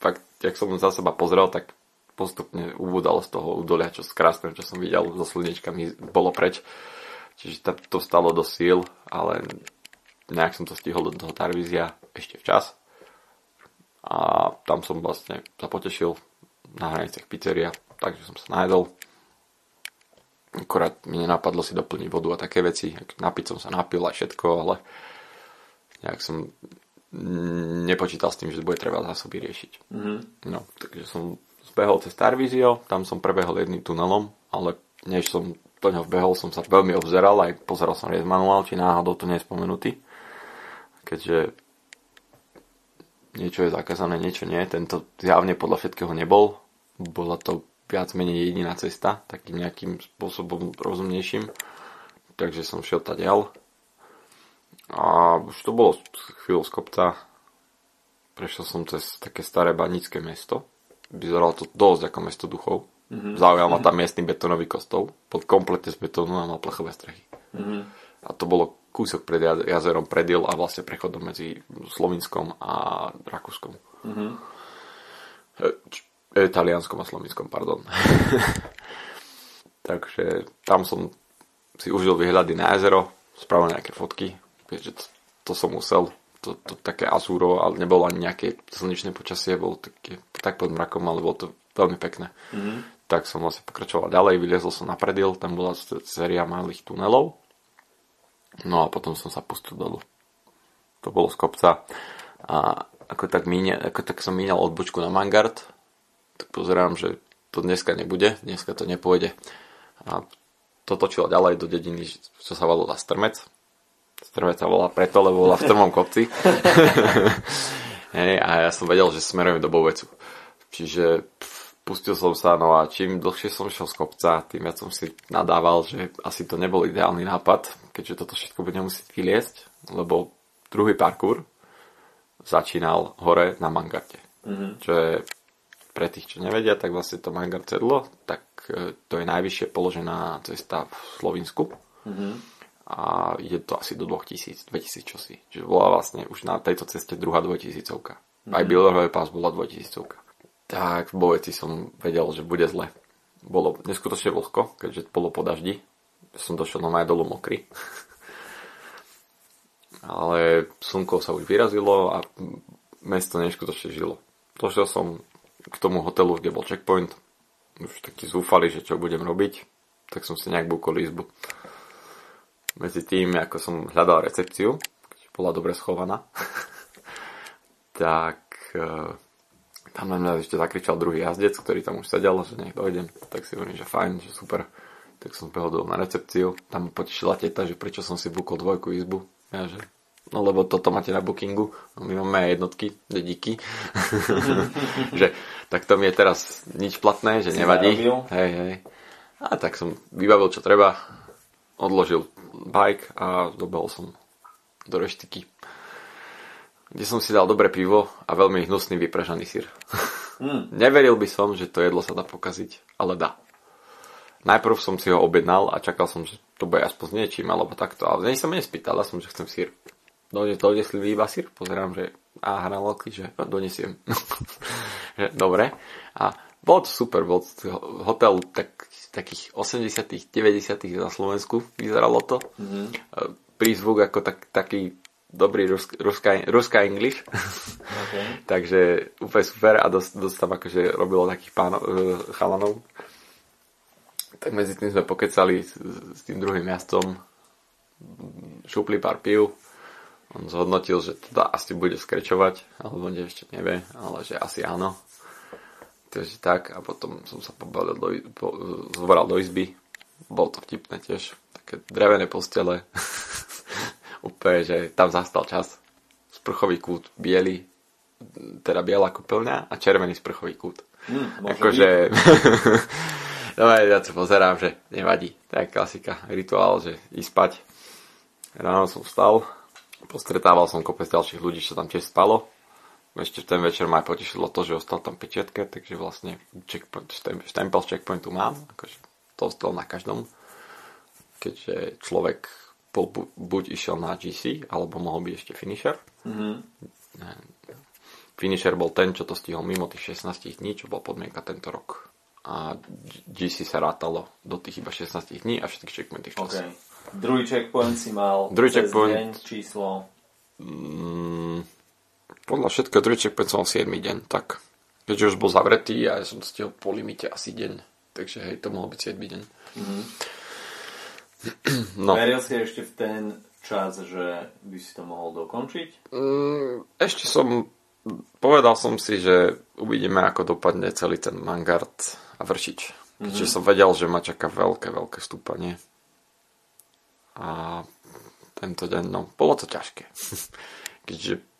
fakt, jak som za seba pozrel, tak postupne ubudal z toho údolia, čo krásne, čo som videl so slnečkami, bolo preč. Čiže to stalo do síl, ale nejak som to stihol do toho televízia ešte včas. A tam som vlastne sa potešil na hraniciach pizzeria, takže som sa najedol. Akorát mi nenapadlo si doplniť vodu a také veci. Napiť som sa napil aj všetko, ale nejak som nepočítal s tým, že bude treba zásoby riešiť. Mm-hmm. No, takže som zbehol cez Tarvisio, tam som prebehol jedným tunelom, ale než som do ňo vbehol, som sa veľmi obzeral, aj pozeral som riez manuál, či náhodou to nie je spomenutý. Keďže niečo je zakázané, niečo nie. Tento zjavne podľa všetkého nebol. Bola to viac menej jediná cesta, takým nejakým spôsobom rozumnejším. Takže som šiel ďal. A už to bolo chvíľu z kopca. Prešiel som cez také staré banické mesto. Vyzeralo to dosť ako mesto duchov. Mm-hmm. Zaujal ma tam miestny betónový kostol. Pod kompletne z betónu a mal plechové strechy. Mm-hmm. A to bolo kúsok pred jazerom Predil a vlastne prechodom medzi Slovinskom a Rakúskom. Mm-hmm. E, Talianskom a Slovenskom, pardon. [laughs] Takže tam som si užil výhľady na jazero, spravil nejaké fotky, že to, to som musel, to, to také azúro, ale nebolo ani nejaké slnečné počasie, bolo také, tak pod mrakom, ale bolo to veľmi pekné. Mm-hmm. Tak som vlastne pokračoval ďalej, vylezol som na predil, tam bola séria malých tunelov, no a potom som sa pustil dolu. To bolo z kopca a ako tak, míne, ako tak som míňal odbočku na Mangard, tak pozerám, že to dneska nebude, dneska to nepôjde. A to točilo ďalej do dediny, čo sa volá Strmec. Strmec sa volá preto, lebo bola v strmom kopci. [laughs] Hej, a ja som vedel, že smerujem do Bovecu. Čiže pustil som sa, no a čím dlhšie som šiel z kopca, tým viac som si nadával, že asi to nebol ideálny nápad, keďže toto všetko budem musieť vyliesť, lebo druhý parkour začínal hore na Mangarte. Mm-hmm. Čo je pre tých, čo nevedia, tak vlastne to Mangar Cedlo, tak e, to je najvyššie položená cesta v Slovinsku. Mm-hmm. A je to asi do 2000, 2000 čosi. Čiže bola vlastne už na tejto ceste druhá 2000 mm-hmm. Aj Billerové pás bola 2000 Tak v Boveci som vedel, že bude zle. Bolo neskutočne vlhko, keďže bolo po daždi. Som došiel na dolu mokrý. [laughs] Ale slnko sa už vyrazilo a mesto neskutočne žilo. Došiel som k tomu hotelu, kde bol checkpoint. Už taký zúfali, že čo budem robiť. Tak som si nejak búkol izbu. Medzi tým, ako som hľadal recepciu, keď bola dobre schovaná, [laughs] tak e, tam na mňa ešte zakričal druhý jazdec, ktorý tam už sedel, že nech dojdem. Tak si hovorím, že fajn, že super. Tak som behol na recepciu. Tam potešila teta, že prečo som si búkol dvojku izbu. Ja, že no lebo toto máte na bookingu, no my máme aj jednotky, dedíky, [laughs] že tak to mi je teraz nič platné, že nevadí. Hej, hej. A tak som vybavil, čo treba, odložil bike a dobehol som do reštiky, kde som si dal dobré pivo a veľmi hnusný vypražaný sír. Mm. [laughs] Neveril by som, že to jedlo sa dá pokaziť, ale dá. Najprv som si ho objednal a čakal som, že to bude aspoň s niečím alebo takto, ale nej sa ma nespýtal, ja som, že chcem sír donesli iba sír, pozerám, že a hranolky, že no, donesiem. [laughs] dobre. A to super, to hotel tak, takých 80 90 na Slovensku, vyzeralo to. Mm-hmm. Prízvuk ako tak, taký dobrý rusk, ruská, ruská English. [laughs] Okay. Takže úplne super a dosť, dosť tam akože robilo takých pánov, uh, chalanov. Tak medzi tým sme pokecali s, s tým druhým jazdcom, šupli pár piv on zhodnotil, že teda asi bude skrečovať, alebo ešte nevie, ale že asi áno. Takže tak a potom som sa pobavil do, po, zvoral do izby. Bolo to vtipné tiež. Také drevené postele. [laughs] Úplne, že tam zastal čas. Sprchový kút biely, teda biela kúpeľňa a červený sprchový kút. Hm, akože... [laughs] no ja sa pozerám, že nevadí. To je klasika, rituál, že ísť spať. Ráno som vstal, postretával som kopec ďalších ľudí, čo tam tiež spalo. Ešte ten večer ma aj potešilo to, že ostal tam pečiatke, takže vlastne checkpoint, štempel z checkpointu mám. Akože to ostal na každom. Keďže človek bol, buď išiel na GC, alebo mohol byť ešte finisher. Mm-hmm. Finisher bol ten, čo to stihol mimo tých 16 dní, čo bola podmienka tento rok. A GC sa rátalo do tých iba 16 dní a všetky checkpointy včas. Okay. Druhý checkpoint si mal Druhý cez checkpoint, deň, číslo... Mm, podľa všetkého checkpoint som mal 7 deň, tak keďže už bol zavretý a ja som stihol po limite asi deň, takže hej, to mohol byť 7 deň. Mm-hmm. [clears throat] No. Veril si ešte v ten čas, že by si to mohol dokončiť? Mm, ešte som povedal som si, že uvidíme, ako dopadne celý ten Mangard a vršič. Mm-hmm. Čiže som vedel, že ma čaká veľké, veľké stúpanie. A tento deň, no, bolo to ťažké. [laughs] Keďže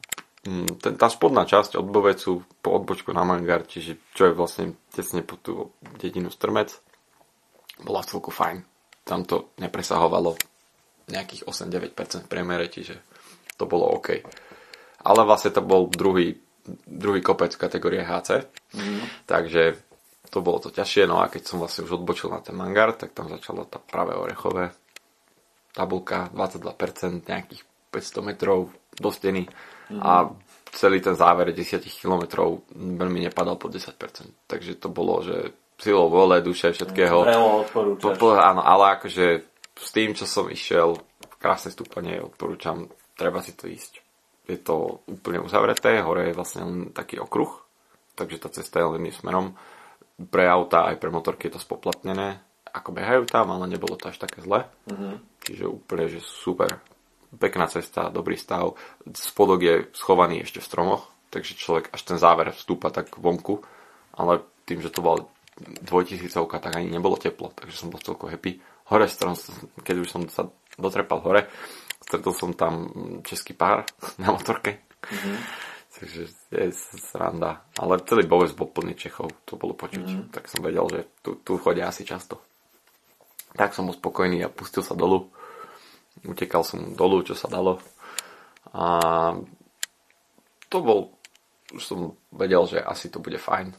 ten, tá spodná časť od Bovecu po odbočku na Mangar, čiže čo je vlastne tesne po tú dedinu Strmec, bola celku fajn. Tam to nepresahovalo nejakých 8-9% v priemere, čiže to bolo OK. Ale vlastne to bol druhý, druhý kopec kategórie HC, mm. takže to bolo to ťažšie, no a keď som vlastne už odbočil na ten Mangar, tak tam začalo tá práve orechové tabulka 22%, nejakých 500 metrov do steny mm-hmm. a celý ten záver 10 km veľmi nepadal po 10%. Takže to bolo, že silou vole, duše, všetkého. Po, po, áno, ale akože s tým, čo som išiel, krásne stúpanie, odporúčam, treba si to ísť. Je to úplne uzavreté, hore je vlastne len taký okruh, takže tá cesta je len smerom. Pre auta aj pre motorky je to spoplatnené, ako behajú tam, ale nebolo to až také zle. Mm-hmm. Čiže úplne, že super. Pekná cesta, dobrý stav. Spodok je schovaný ešte v stromoch, takže človek až ten záver vstúpa tak vonku, ale tým, že to bola dvojtisícovka, tak ani nebolo teplo, takže som bol celko happy. Hore strom, keď už som sa dotrepal hore, stretol som tam český pár [laughs] na motorke. Mm-hmm. Takže je sranda. Ale celý Boves bol plný Čechov, to bolo počuť. Mm-hmm. Tak som vedel, že tu, tu chodia asi často. Tak som bol spokojný a pustil sa dolu. Utekal som dolu, čo sa dalo. A to bol, už som vedel, že asi to bude fajn.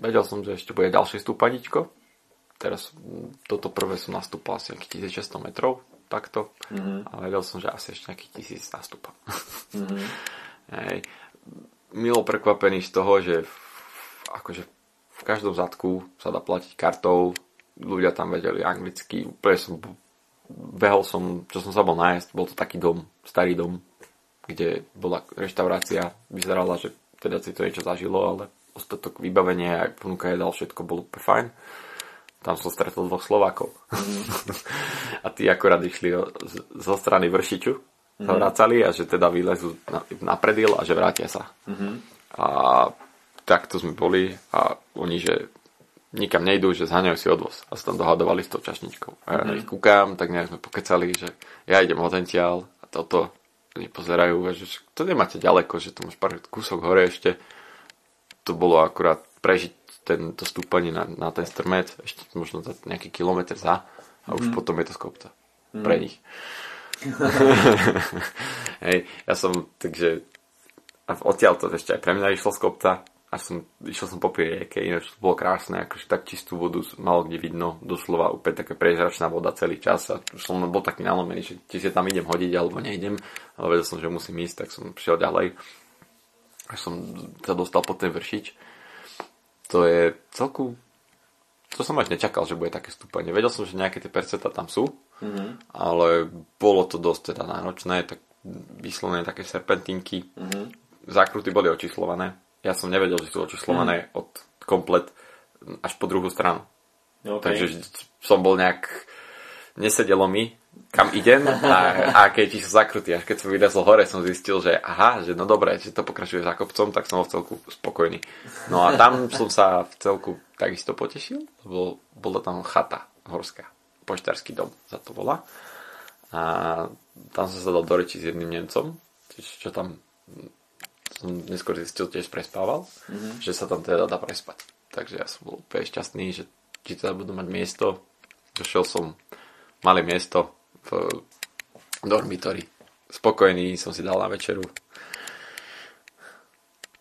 Vedel som, že ešte bude ďalšie stúpaničko. Teraz toto prvé som nastúpal asi nejakých 1600 metrov, takto. Mm-hmm. A vedel som, že asi ešte nejakých 1000 nastúpam. Mm-hmm. [laughs] Hej. Milo prekvapený z toho, že v, akože v každom zadku sa dá platiť kartou, ľudia tam vedeli anglicky, úplne som behol som, čo som sa bol nájsť, bol to taký dom, starý dom, kde bola reštaurácia, vyzerala, že teda si to niečo zažilo, ale ostatok vybavenia aj ponuka jedal, všetko bolo úplne fajn. Tam som stretol dvoch Slovákov. Mm. [laughs] a tí akorát išli zo strany vršiču, mm. sa vracali a že teda vylezú na, na predil a že vrátia sa. Mm-hmm. A takto sme boli a oni, že nikam nejdú, že zháňajú si odvoz. A sa tam dohadovali s tou čašničkou. A ja mm. kúkam, tak nejak sme pokecali, že ja idem odentiaľ a toto. Oni pozerajú, že to nemáte ďaleko, že to máš pár kúsok hore ešte. To bolo akurát prežiť tento stúpanie na, na ten strmec, ešte možno za nejaký kilometr za a už mm. potom je to z kopca. Mm. Pre nich. [laughs] [laughs] Hej, ja som, takže a odtiaľ to ešte aj pre mňa išlo z kopca, a som, išiel som po rieke, ináč to bolo krásne, akože tak čistú vodu malo kde vidno, doslova úplne taká prezračná voda celý čas a som bol taký nalomený, že či si tam idem hodiť alebo neidem, ale vedel som, že musím ísť, tak som šiel ďalej. Až som sa dostal po ten vršič. To je celku to som až nečakal, že bude také stúpanie. Vedel som, že nejaké tie perceta tam sú, mm-hmm. ale bolo to dosť teda náročné, tak vyslovene také serpentinky. Mm-hmm. Zákruty boli očíslované, ja som nevedel, že sú očíslované mm. od komplet až po druhú stranu. Okay. Takže som bol nejak... Nesedelo mi, kam idem a, a aké číslo zakrutý. Až keď som vylezol hore, som zistil, že aha, že no dobre, že to pokračuje za kopcom, tak som bol v celku spokojný. No a tam som sa v celku takisto potešil, lebo bola tam chata horská, poštársky dom sa to volá. a tam som sa dal do reči s jedným Nemcom, čo tam som neskôr zistil, tiež prespával, mm-hmm. že sa tam teda dá prespať. Takže ja som bol úplne šťastný, že či teda budú mať miesto. Došiel som, mali miesto v dormitory. Spokojný som si dal na večeru.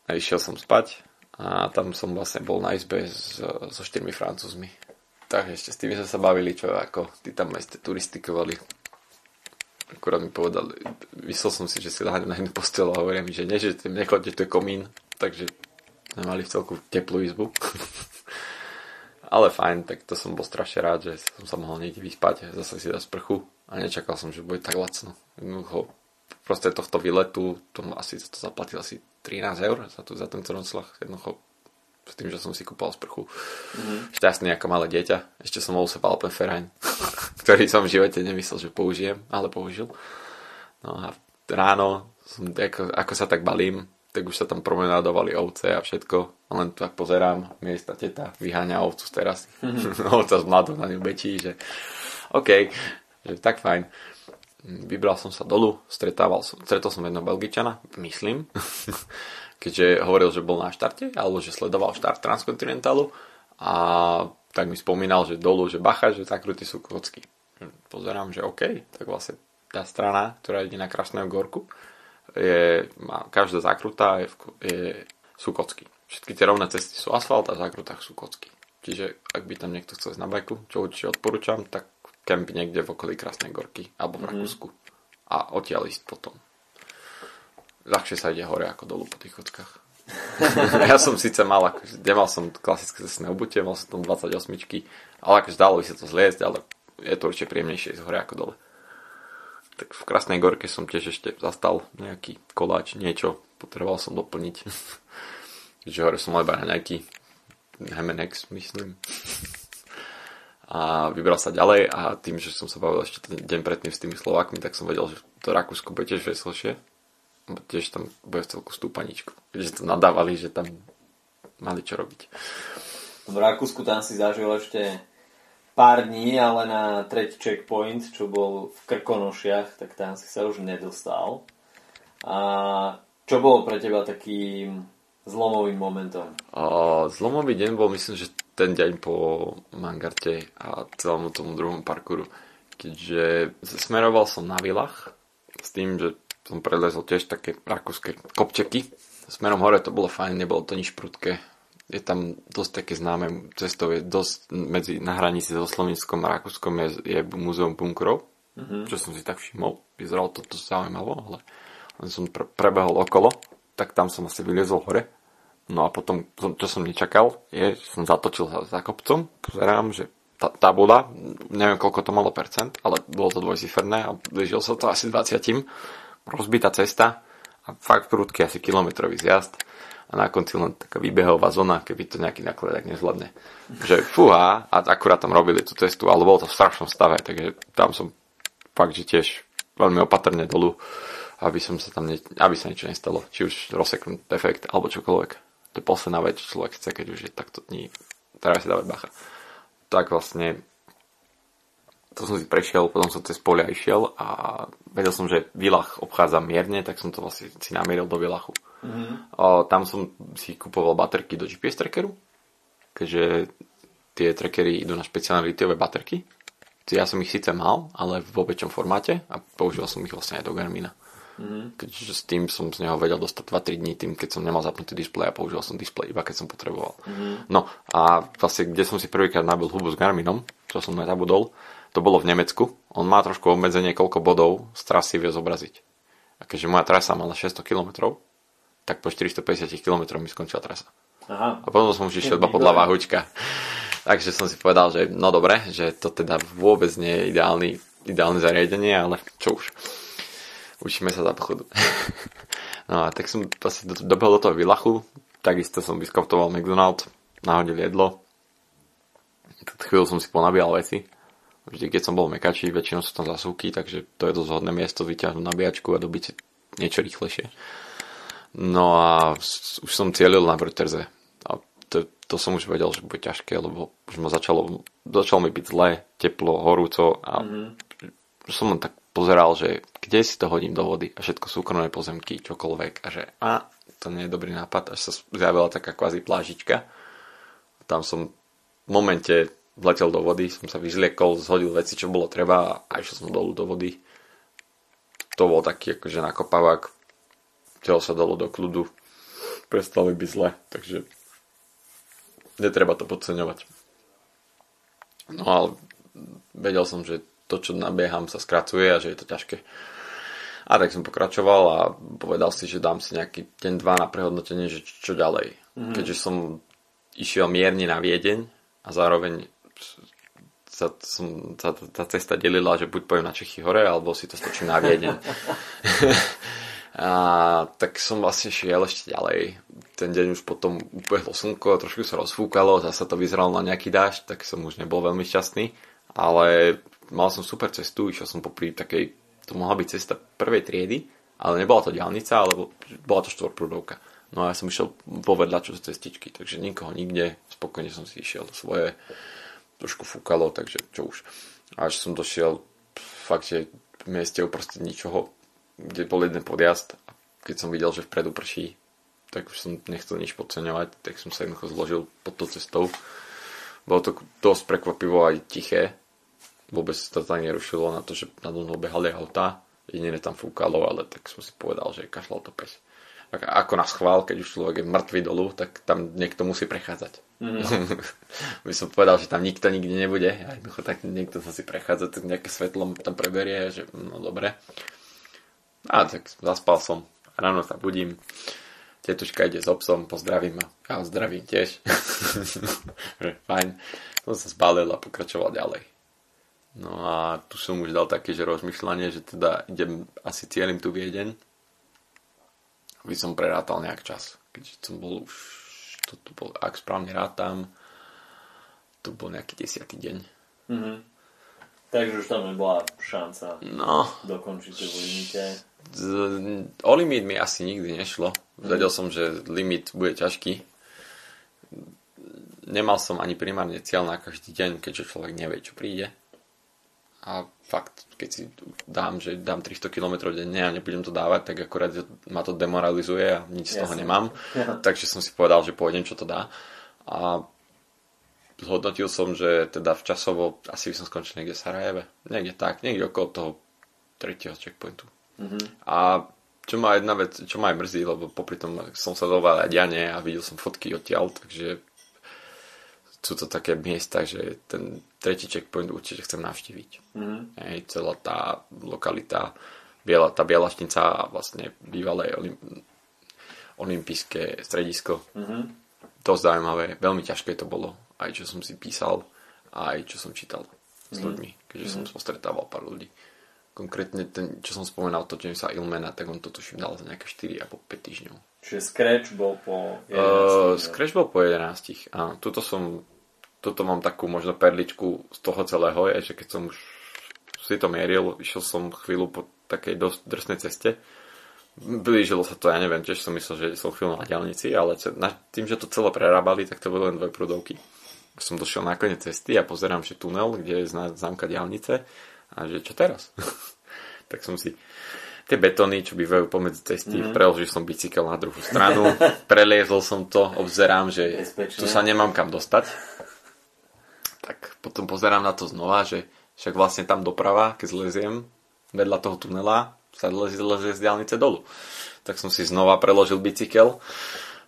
A išiel som spať a tam som vlastne bol na izbe s, so štyrmi francúzmi. Takže ešte s tými sme sa bavili, čo ako tí tam aj ste turistikovali. Akurát mi povedal, myslel som si, že si láhne na jednu postel a hovoria mi, že nie, že nekladte, to je komín. Takže sme mali v celku teplú izbu. [laughs] Ale fajn, tak to som bol strašne rád, že som sa mohol niekde vyspať, zase si dať sprchu a nečakal som, že bude tak lacno. Jednoducho, proste tohto výletu, tomu asi to zaplatil asi 13 eur za, tu, za tento noclach. Jednoducho s tým, že som si kúpal sprchu. Mm-hmm. Šťastný ako malé dieťa. Ešte som mal usepal Alpenverein, [laughs] ktorý som v živote nemyslel, že použijem, ale použil. No a ráno, som, ako, ako sa tak balím, tak už sa tam promenádovali ovce a všetko. A len tak pozerám, miesta teta vyháňa ovcu z terasy. Mm-hmm. [laughs] Ovca z mladou na ňu bečí, že OK, že tak fajn. Vybral som sa dolu, stretával som, stretol som jedného Belgičana, myslím, [laughs] keďže hovoril, že bol na štarte, alebo že sledoval štart Transkontinentálu a tak mi spomínal, že dolu, že bacha, že zakruty sú kocky. Pozerám, že OK, tak vlastne tá strana, ktorá ide na Krasného Gorku, je, má, každá zakruta je, je, sú kocky. Všetky tie rovné cesty sú asfalt a v zakrutách sú kocky. Čiže ak by tam niekto chcel ísť na bajku, čo určite odporúčam, tak kemp niekde v okolí Krasnej Gorky alebo v mhm. Rakúsku. Mm. A odtiaľ ísť potom. Ľahšie sa ide hore ako dolu po tých kockách. [laughs] ja som síce mal, akože, nemal som klasické cestné obutie, mal som tam 28 ale akože dalo by sa to zliezť, ale je to určite príjemnejšie ísť hore ako dole. Tak v Krasnej Gorke som tiež ešte zastal nejaký koláč, niečo, potreboval som doplniť. [laughs] Keďže hore som mal iba nejaký Hemenex, myslím a vybral sa ďalej a tým, že som sa bavil ešte ten deň predtým s tými Slovákmi, tak som vedel, že to Rakúsko bude tiež veselšie. Tiež tam bude v celku stúpaničku. Keďže to nadávali, že tam mali čo robiť. V Rakúsku tam si zažil ešte pár dní, ale na tretí checkpoint, čo bol v Krkonošiach, tak tam si sa už nedostal. A čo bolo pre teba takým zlomovým momentom? O, zlomový deň bol, myslím, že ten deň po Mangarte a celému tomu druhom parkouru. Keďže smeroval som na vilách s tým, že som prelezol tiež také rakúske kopčeky. Smerom hore to bolo fajn, nebolo to nič prudké. Je tam dosť také známe cestou, je dosť medzi, na hranici so Slovenskom a Rakúskom je, je múzeum bunkrov, mm-hmm. čo som si tak všimol. Vyzeralo to, to zaujímavo, ale len som pre, prebehol okolo, tak tam som asi vyliezol hore No a potom, čo som nečakal, je, že som zatočil za, za kopcom, pozerám, že tá, tá bola, neviem koľko to malo percent, ale bolo to dvojciferné a blížil sa to asi 20. Rozbitá cesta a fakt prudký asi kilometrový zjazd a na konci len taká výbehová zóna, keby to nejaký nakladák nezvládne. Že fúha, a akurát tam robili tú cestu, ale bolo to v strašnom stave, takže tam som fakt, že tiež veľmi opatrne dolu, aby, som sa tam ne, aby sa niečo nestalo, či už rozseknúť defekt alebo čokoľvek to je posledná vec, čo človek chce, keď už je takto dní, treba si dávať bacha. Tak vlastne to som si prešiel, potom som cez polia išiel a vedel som, že Villach obchádza mierne, tak som to vlastne si namieril do Villachu. Mm-hmm. A tam som si kupoval baterky do GPS trackeru, keďže tie trackery idú na špeciálne litiové baterky. Ja som ich síce mal, ale v väčšom formáte a používal som ich vlastne aj do Garmina. Mm-hmm. Keďže s tým som z neho vedel dostať 2-3 dní, tým keď som nemal zapnutý displej a použil som displej iba keď som potreboval. Mm-hmm. No a vlastne, kde som si prvýkrát nabil hubu s Garminom, čo som nezabudol, to bolo v Nemecku. On má trošku obmedzenie, koľko bodov z trasy vie zobraziť. A keďže moja trasa mala 600 km, tak po 450 km mi skončila trasa. Aha. A potom som už išiel iba podľa váhučka. Takže som si povedal, že no dobre, že to teda vôbec nie je ideálny, ideálne zariadenie, ale čo už. Učíme sa za pochodu. [laughs] no a tak som asi do, dobehol do toho Vilachu, takisto som vyskoptoval McDonald's, nahodil jedlo. Chvíľu som si ponabíjal veci. Vždy, keď som bol v Mekači, väčšinou sú tam zasúky, takže to je dosť hodné miesto vyťahnuť nabíjačku a dobiť niečo rýchlejšie. No a už som cielil na Brterze. A to, to som už vedel, že bude ťažké, lebo už ma začalo, začalo mi byť zle, teplo, horúco a mm-hmm. som len tak pozeral, že kde si to hodím do vody a všetko súkromné pozemky, čokoľvek a že a to nie je dobrý nápad, až sa zjavila taká kvázi plážička. Tam som v momente vletel do vody, som sa vyzliekol, zhodil veci, čo bolo treba a išiel som dolu do vody. To bol taký akože nakopávak, telo sa dalo do kľudu, prestalo byť zle, takže netreba to podceňovať. No ale vedel som, že to, čo nabieham, sa skracuje a že je to ťažké. A tak som pokračoval a povedal si, že dám si nejaký deň, dva na prehodnotenie, že čo ďalej. Mm-hmm. Keďže som išiel mierne na Viedeň a zároveň sa, som, sa tá cesta delila, že buď pojem na Čechy hore, alebo si to stočím na Viedeň. [laughs] a tak som vlastne šiel ešte ďalej. Ten deň už potom ubehlo slnko, trošku sa rozfúkalo, zase to vyzeralo na nejaký dážď, tak som už nebol veľmi šťastný. Ale mal som super cestu, išiel som popri takej, to mohla byť cesta prvej triedy, ale nebola to diálnica, alebo bola to štvorprúdovka. No a ja som išiel povedľa čo cestičky, takže nikoho nikde, spokojne som si išiel svoje, trošku fúkalo, takže čo už. Až som došiel fakt, že v mieste uprostred ničoho, kde bol jeden podjazd a keď som videl, že vpredu prší, tak už som nechcel nič podceňovať, tak som sa jednoducho zložil pod tou cestou. Bolo to dosť prekvapivo aj tiché, vôbec to tam nerušilo na to, že na mnou behali autá, jediné tam fúkalo, ale tak som si povedal, že kašľal to pes. Ako na schvál, keď už človek je mŕtvý dolu, tak tam niekto musí prechádzať. Mm. [laughs] by som povedal, že tam nikto nikdy nebude. A jednoducho tak niekto sa si prechádza, tak nejaké svetlo tam preberie, že no dobre. A tak zaspal som. Ráno sa budím. Tetuška ide s obsom, pozdravím ma. Ja ho zdravím tiež. [laughs] Fajn. Som sa zbalil a pokračoval ďalej. No a tu som už dal také, že rozmýšľanie, že teda idem asi cieľim tu Viedeň. Aby som prerátal nejak čas. Keďže som bol už, to tu bol, ak správne rátam, to bol nejaký desiatý deň. Mm-hmm. Takže už tam nebola šanca no, dokončiť v limite. O limit mi asi nikdy nešlo. Vedel som, že limit bude ťažký. Nemal som ani primárne cieľ na každý deň, keďže človek nevie, čo príde a fakt, keď si dám, že dám 300 km denne a nebudem to dávať, tak akorát ma to demoralizuje a nič z toho nemám. Ja. [laughs] Takže som si povedal, že pôjdem, čo to dá. A zhodnotil som, že teda v časovo asi by som skončil niekde v Sarajeve. Niekde tak, niekde okolo toho tretieho checkpointu. Mm-hmm. A čo ma jedna vec, čo ma aj mrzí, lebo popri tom som sa aj diane a videl som fotky odtiaľ, takže sú to také miesta, že ten tretí checkpoint určite chcem navštíviť. Mm. Hej, celá tá lokalita, biela, tá Bielašnica a vlastne bývalé olim, olympijské stredisko. Mm-hmm. Dosť zaujímavé, veľmi ťažké to bolo, aj čo som si písal, aj čo som čítal s mm-hmm. ľuďmi, keďže mm-hmm. som postretával pár ľudí. Konkrétne ten, čo som spomenal, to Jamesa Ilmena, tak on to tuším dal za nejaké 4 alebo 5 týždňov. Čiže Scratch bol po 11. Uh, Scratch bol po 11. Áno, tuto som toto mám takú možno perličku z toho celého, je, že keď som už si to mieril, išiel som chvíľu po takej dosť drsnej ceste. Blížilo sa to, ja neviem, tiež som myslel, že som chvíľu na diálnici, ale tým, že to celé prerábali, tak to boli len dve prúdovky. Som došiel na koniec cesty a pozerám, že tunel, kde je známka diálnice a že čo teraz? [laughs] tak som si tie betóny, čo bývajú pomedzi cesty, mm-hmm. preložil som bicykel na druhú stranu, [laughs] preliezol som to, obzerám, že Bezpečne. tu sa nemám kam dostať tak potom pozerám na to znova, že však vlastne tam doprava, keď zleziem vedľa toho tunela, sa lezie, lezie z diálnice dolu. Tak som si znova preložil bicykel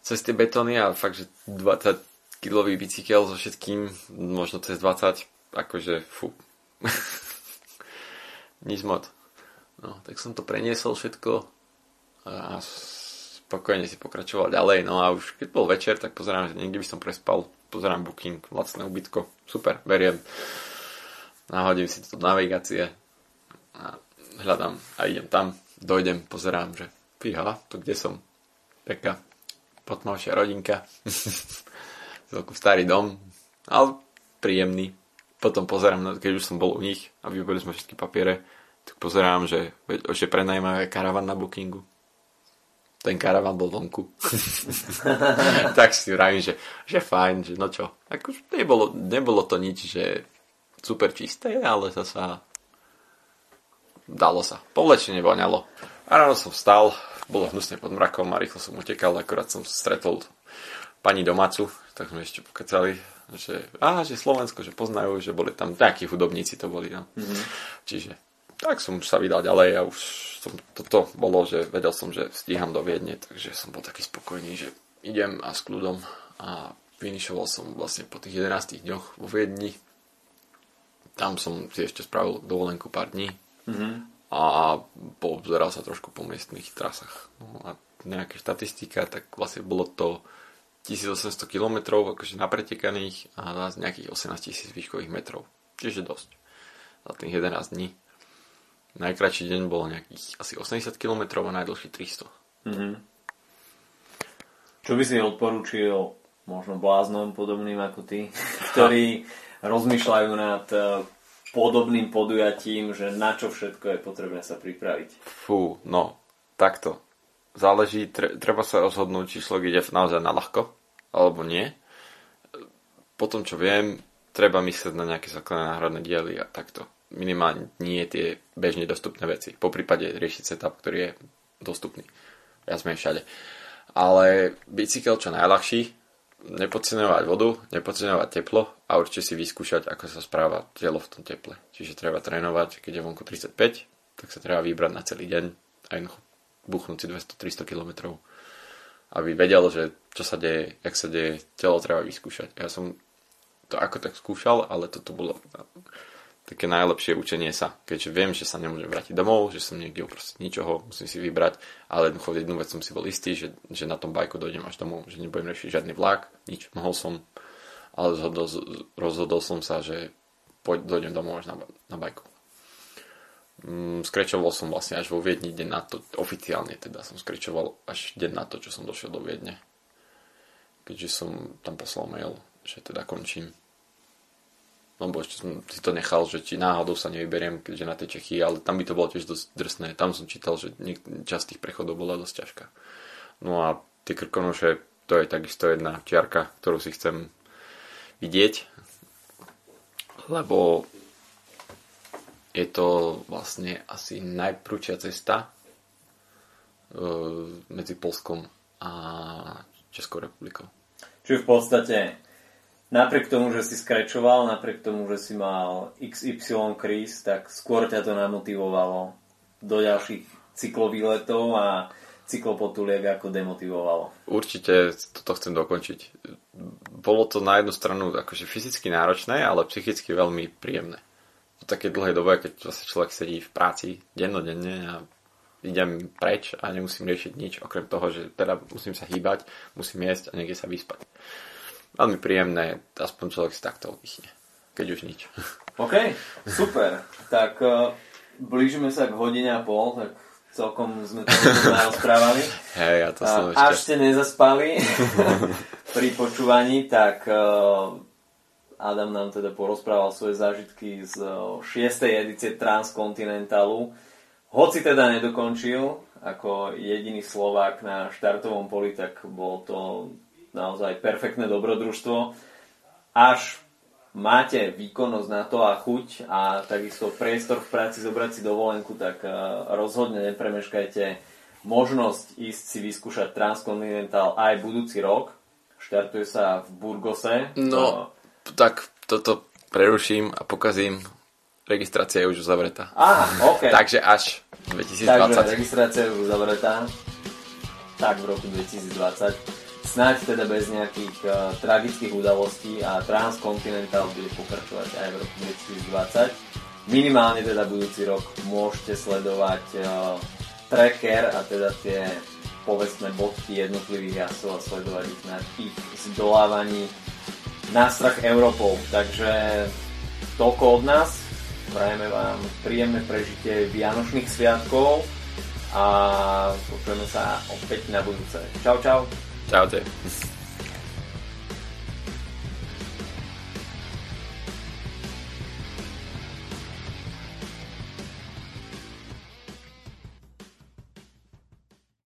cez tie betóny a fakt, že 20 kilový bicykel so všetkým, možno cez 20, akože fú. [laughs] Nič moc. No, tak som to preniesol všetko a spokojne si pokračoval ďalej. No a už keď bol večer, tak pozerám, že niekde by som prespal pozerám booking, lacné ubytko, super, beriem. Nahodím si to navigácie a hľadám a idem tam, dojdem, pozerám, že fíha, to kde som? Taká potmavšia rodinka, [laughs] celku starý dom, ale príjemný. Potom pozerám, keď už som bol u nich a vybili sme všetky papiere, tak pozerám, že, že prenajímavé karavan na bookingu ten karavan bol vonku. [laughs] tak si vravím, že, že fajn, že no čo. Ako, nebolo, nebolo to nič, že super čisté, ale zasa dalo sa. Povlečenie voňalo. A ráno som vstal, bolo hnusne pod mrakom a rýchlo som utekal, akorát som stretol pani domácu, tak sme ešte pokecali, že, á, že Slovensko, že poznajú, že boli tam nejakí hudobníci to boli. No. Mm-hmm. Čiže tak som sa vydal ďalej a už som, toto bolo, že vedel som, že stíham do Viedne, takže som bol taký spokojný, že idem a s kľudom a finišoval som vlastne po tých 11 dňoch vo Viedni. Tam som si ešte spravil dovolenku pár dní. Mm-hmm a poobzeral sa trošku po miestnych trasách. No a nejaká štatistika, tak vlastne bolo to 1800 km akože napretekaných a nejakých 18 tisíc výškových metrov. Čiže dosť. Za tých 11 dní. Najkračší deň bolo nejakých asi 80 km a najdlhší 300. Mm-hmm. Čo by si odporúčil možno bláznom podobným ako ty, [laughs] ktorí rozmýšľajú nad podobným podujatím, že na čo všetko je potrebné sa pripraviť? Fú, no, takto. Záleží, treba sa rozhodnúť, či človek ide naozaj na ľahko, alebo nie. Po tom, čo viem, treba myslieť na nejaké základné náhradné diely a takto. Minimálne nie tie bežne dostupné veci. Po prípade riešiť setup, ktorý je dostupný. Ja sme všade. Ale bicykel čo najľahší, nepodceňovať vodu, nepodceňovať teplo a určite si vyskúšať, ako sa správa telo v tom teple. Čiže treba trénovať, keď je vonku 35, tak sa treba vybrať na celý deň a jednoducho buchnúť si 200-300 km aby vedel, že čo sa deje, jak sa deje, telo treba vyskúšať. Ja som to ako tak skúšal, ale toto bolo také najlepšie učenie sa. Keďže viem, že sa nemôžem vrátiť domov, že som niekde uprostred ničoho, musím si vybrať, ale jednoducho jednu vec som si bol istý, že, že na tom bajku dojdem až domov, že nebudem riešiť žiadny vlak, nič, mohol som, ale rozhodol, rozhodol som sa, že poď, dojdem domov až na, na bajku. Mm, skrečoval som vlastne až vo Viedni deň na to, oficiálne teda som skrečoval až deň na to, čo som došiel do Viedne. Keďže som tam poslal mail, že teda končím lebo ešte som si to nechal, že či náhodou sa nevyberiem, keďže na tej Čechy, ale tam by to bolo tiež dosť drsné. Tam som čítal, že časť tých prechodov bola dosť ťažká. No a tie krkonoše, to je takisto jedna čiarka, ktorú si chcem vidieť, lebo je to vlastne asi najprúčia cesta e, medzi Polskom a Českou republikou. Čiže v podstate napriek tomu, že si skrečoval, napriek tomu, že si mal XY kríz, tak skôr ťa to namotivovalo do ďalších cyklovýletov a cyklopotuliek ako demotivovalo. Určite toto chcem dokončiť. Bolo to na jednu stranu akože fyzicky náročné, ale psychicky veľmi príjemné. V takej dlhej dobe, keď vlastne človek sedí v práci dennodenne a idem preč a nemusím riešiť nič, okrem toho, že teda musím sa hýbať, musím jesť a niekde sa vyspať veľmi príjemné, aspoň človek si takto oddychne, keď už nič. OK, super. Tak uh, blížime sa k hodine a pol, tak celkom sme to [laughs] rozprávali. Hej, ja to som ešte... Až ste nezaspali [laughs] pri počúvaní, tak uh, Adam nám teda porozprával svoje zážitky z uh, 6. edície Transkontinentalu. Hoci teda nedokončil ako jediný Slovák na štartovom poli, tak bol to naozaj perfektné dobrodružstvo. Až máte výkonnosť na to a chuť a takisto priestor v práci zobrať si dovolenku, tak eh, rozhodne nepremeškajte možnosť ísť si vyskúšať Transcontinental aj budúci rok. Štartuje sa v Burgose. No, to... tak toto preruším a pokazím. Registrácia je už uzavretá. Aha, OK. [laughs] Takže až 2020. Takže registrácia je už uzavretá. Tak v roku 2020 snáď teda bez nejakých uh, tragických udalostí a Transcontinental bude pokračovať aj v roku 2020. Minimálne teda budúci rok môžete sledovať uh, tracker a teda tie povestné bodky jednotlivých jasov a sledovať ich na ich zdolávaní na strach Európou. Takže toľko od nás. Prajeme vám príjemné prežitie Vianočných sviatkov a počujeme sa opäť na budúce. Čau, čau. Ciao, Dave.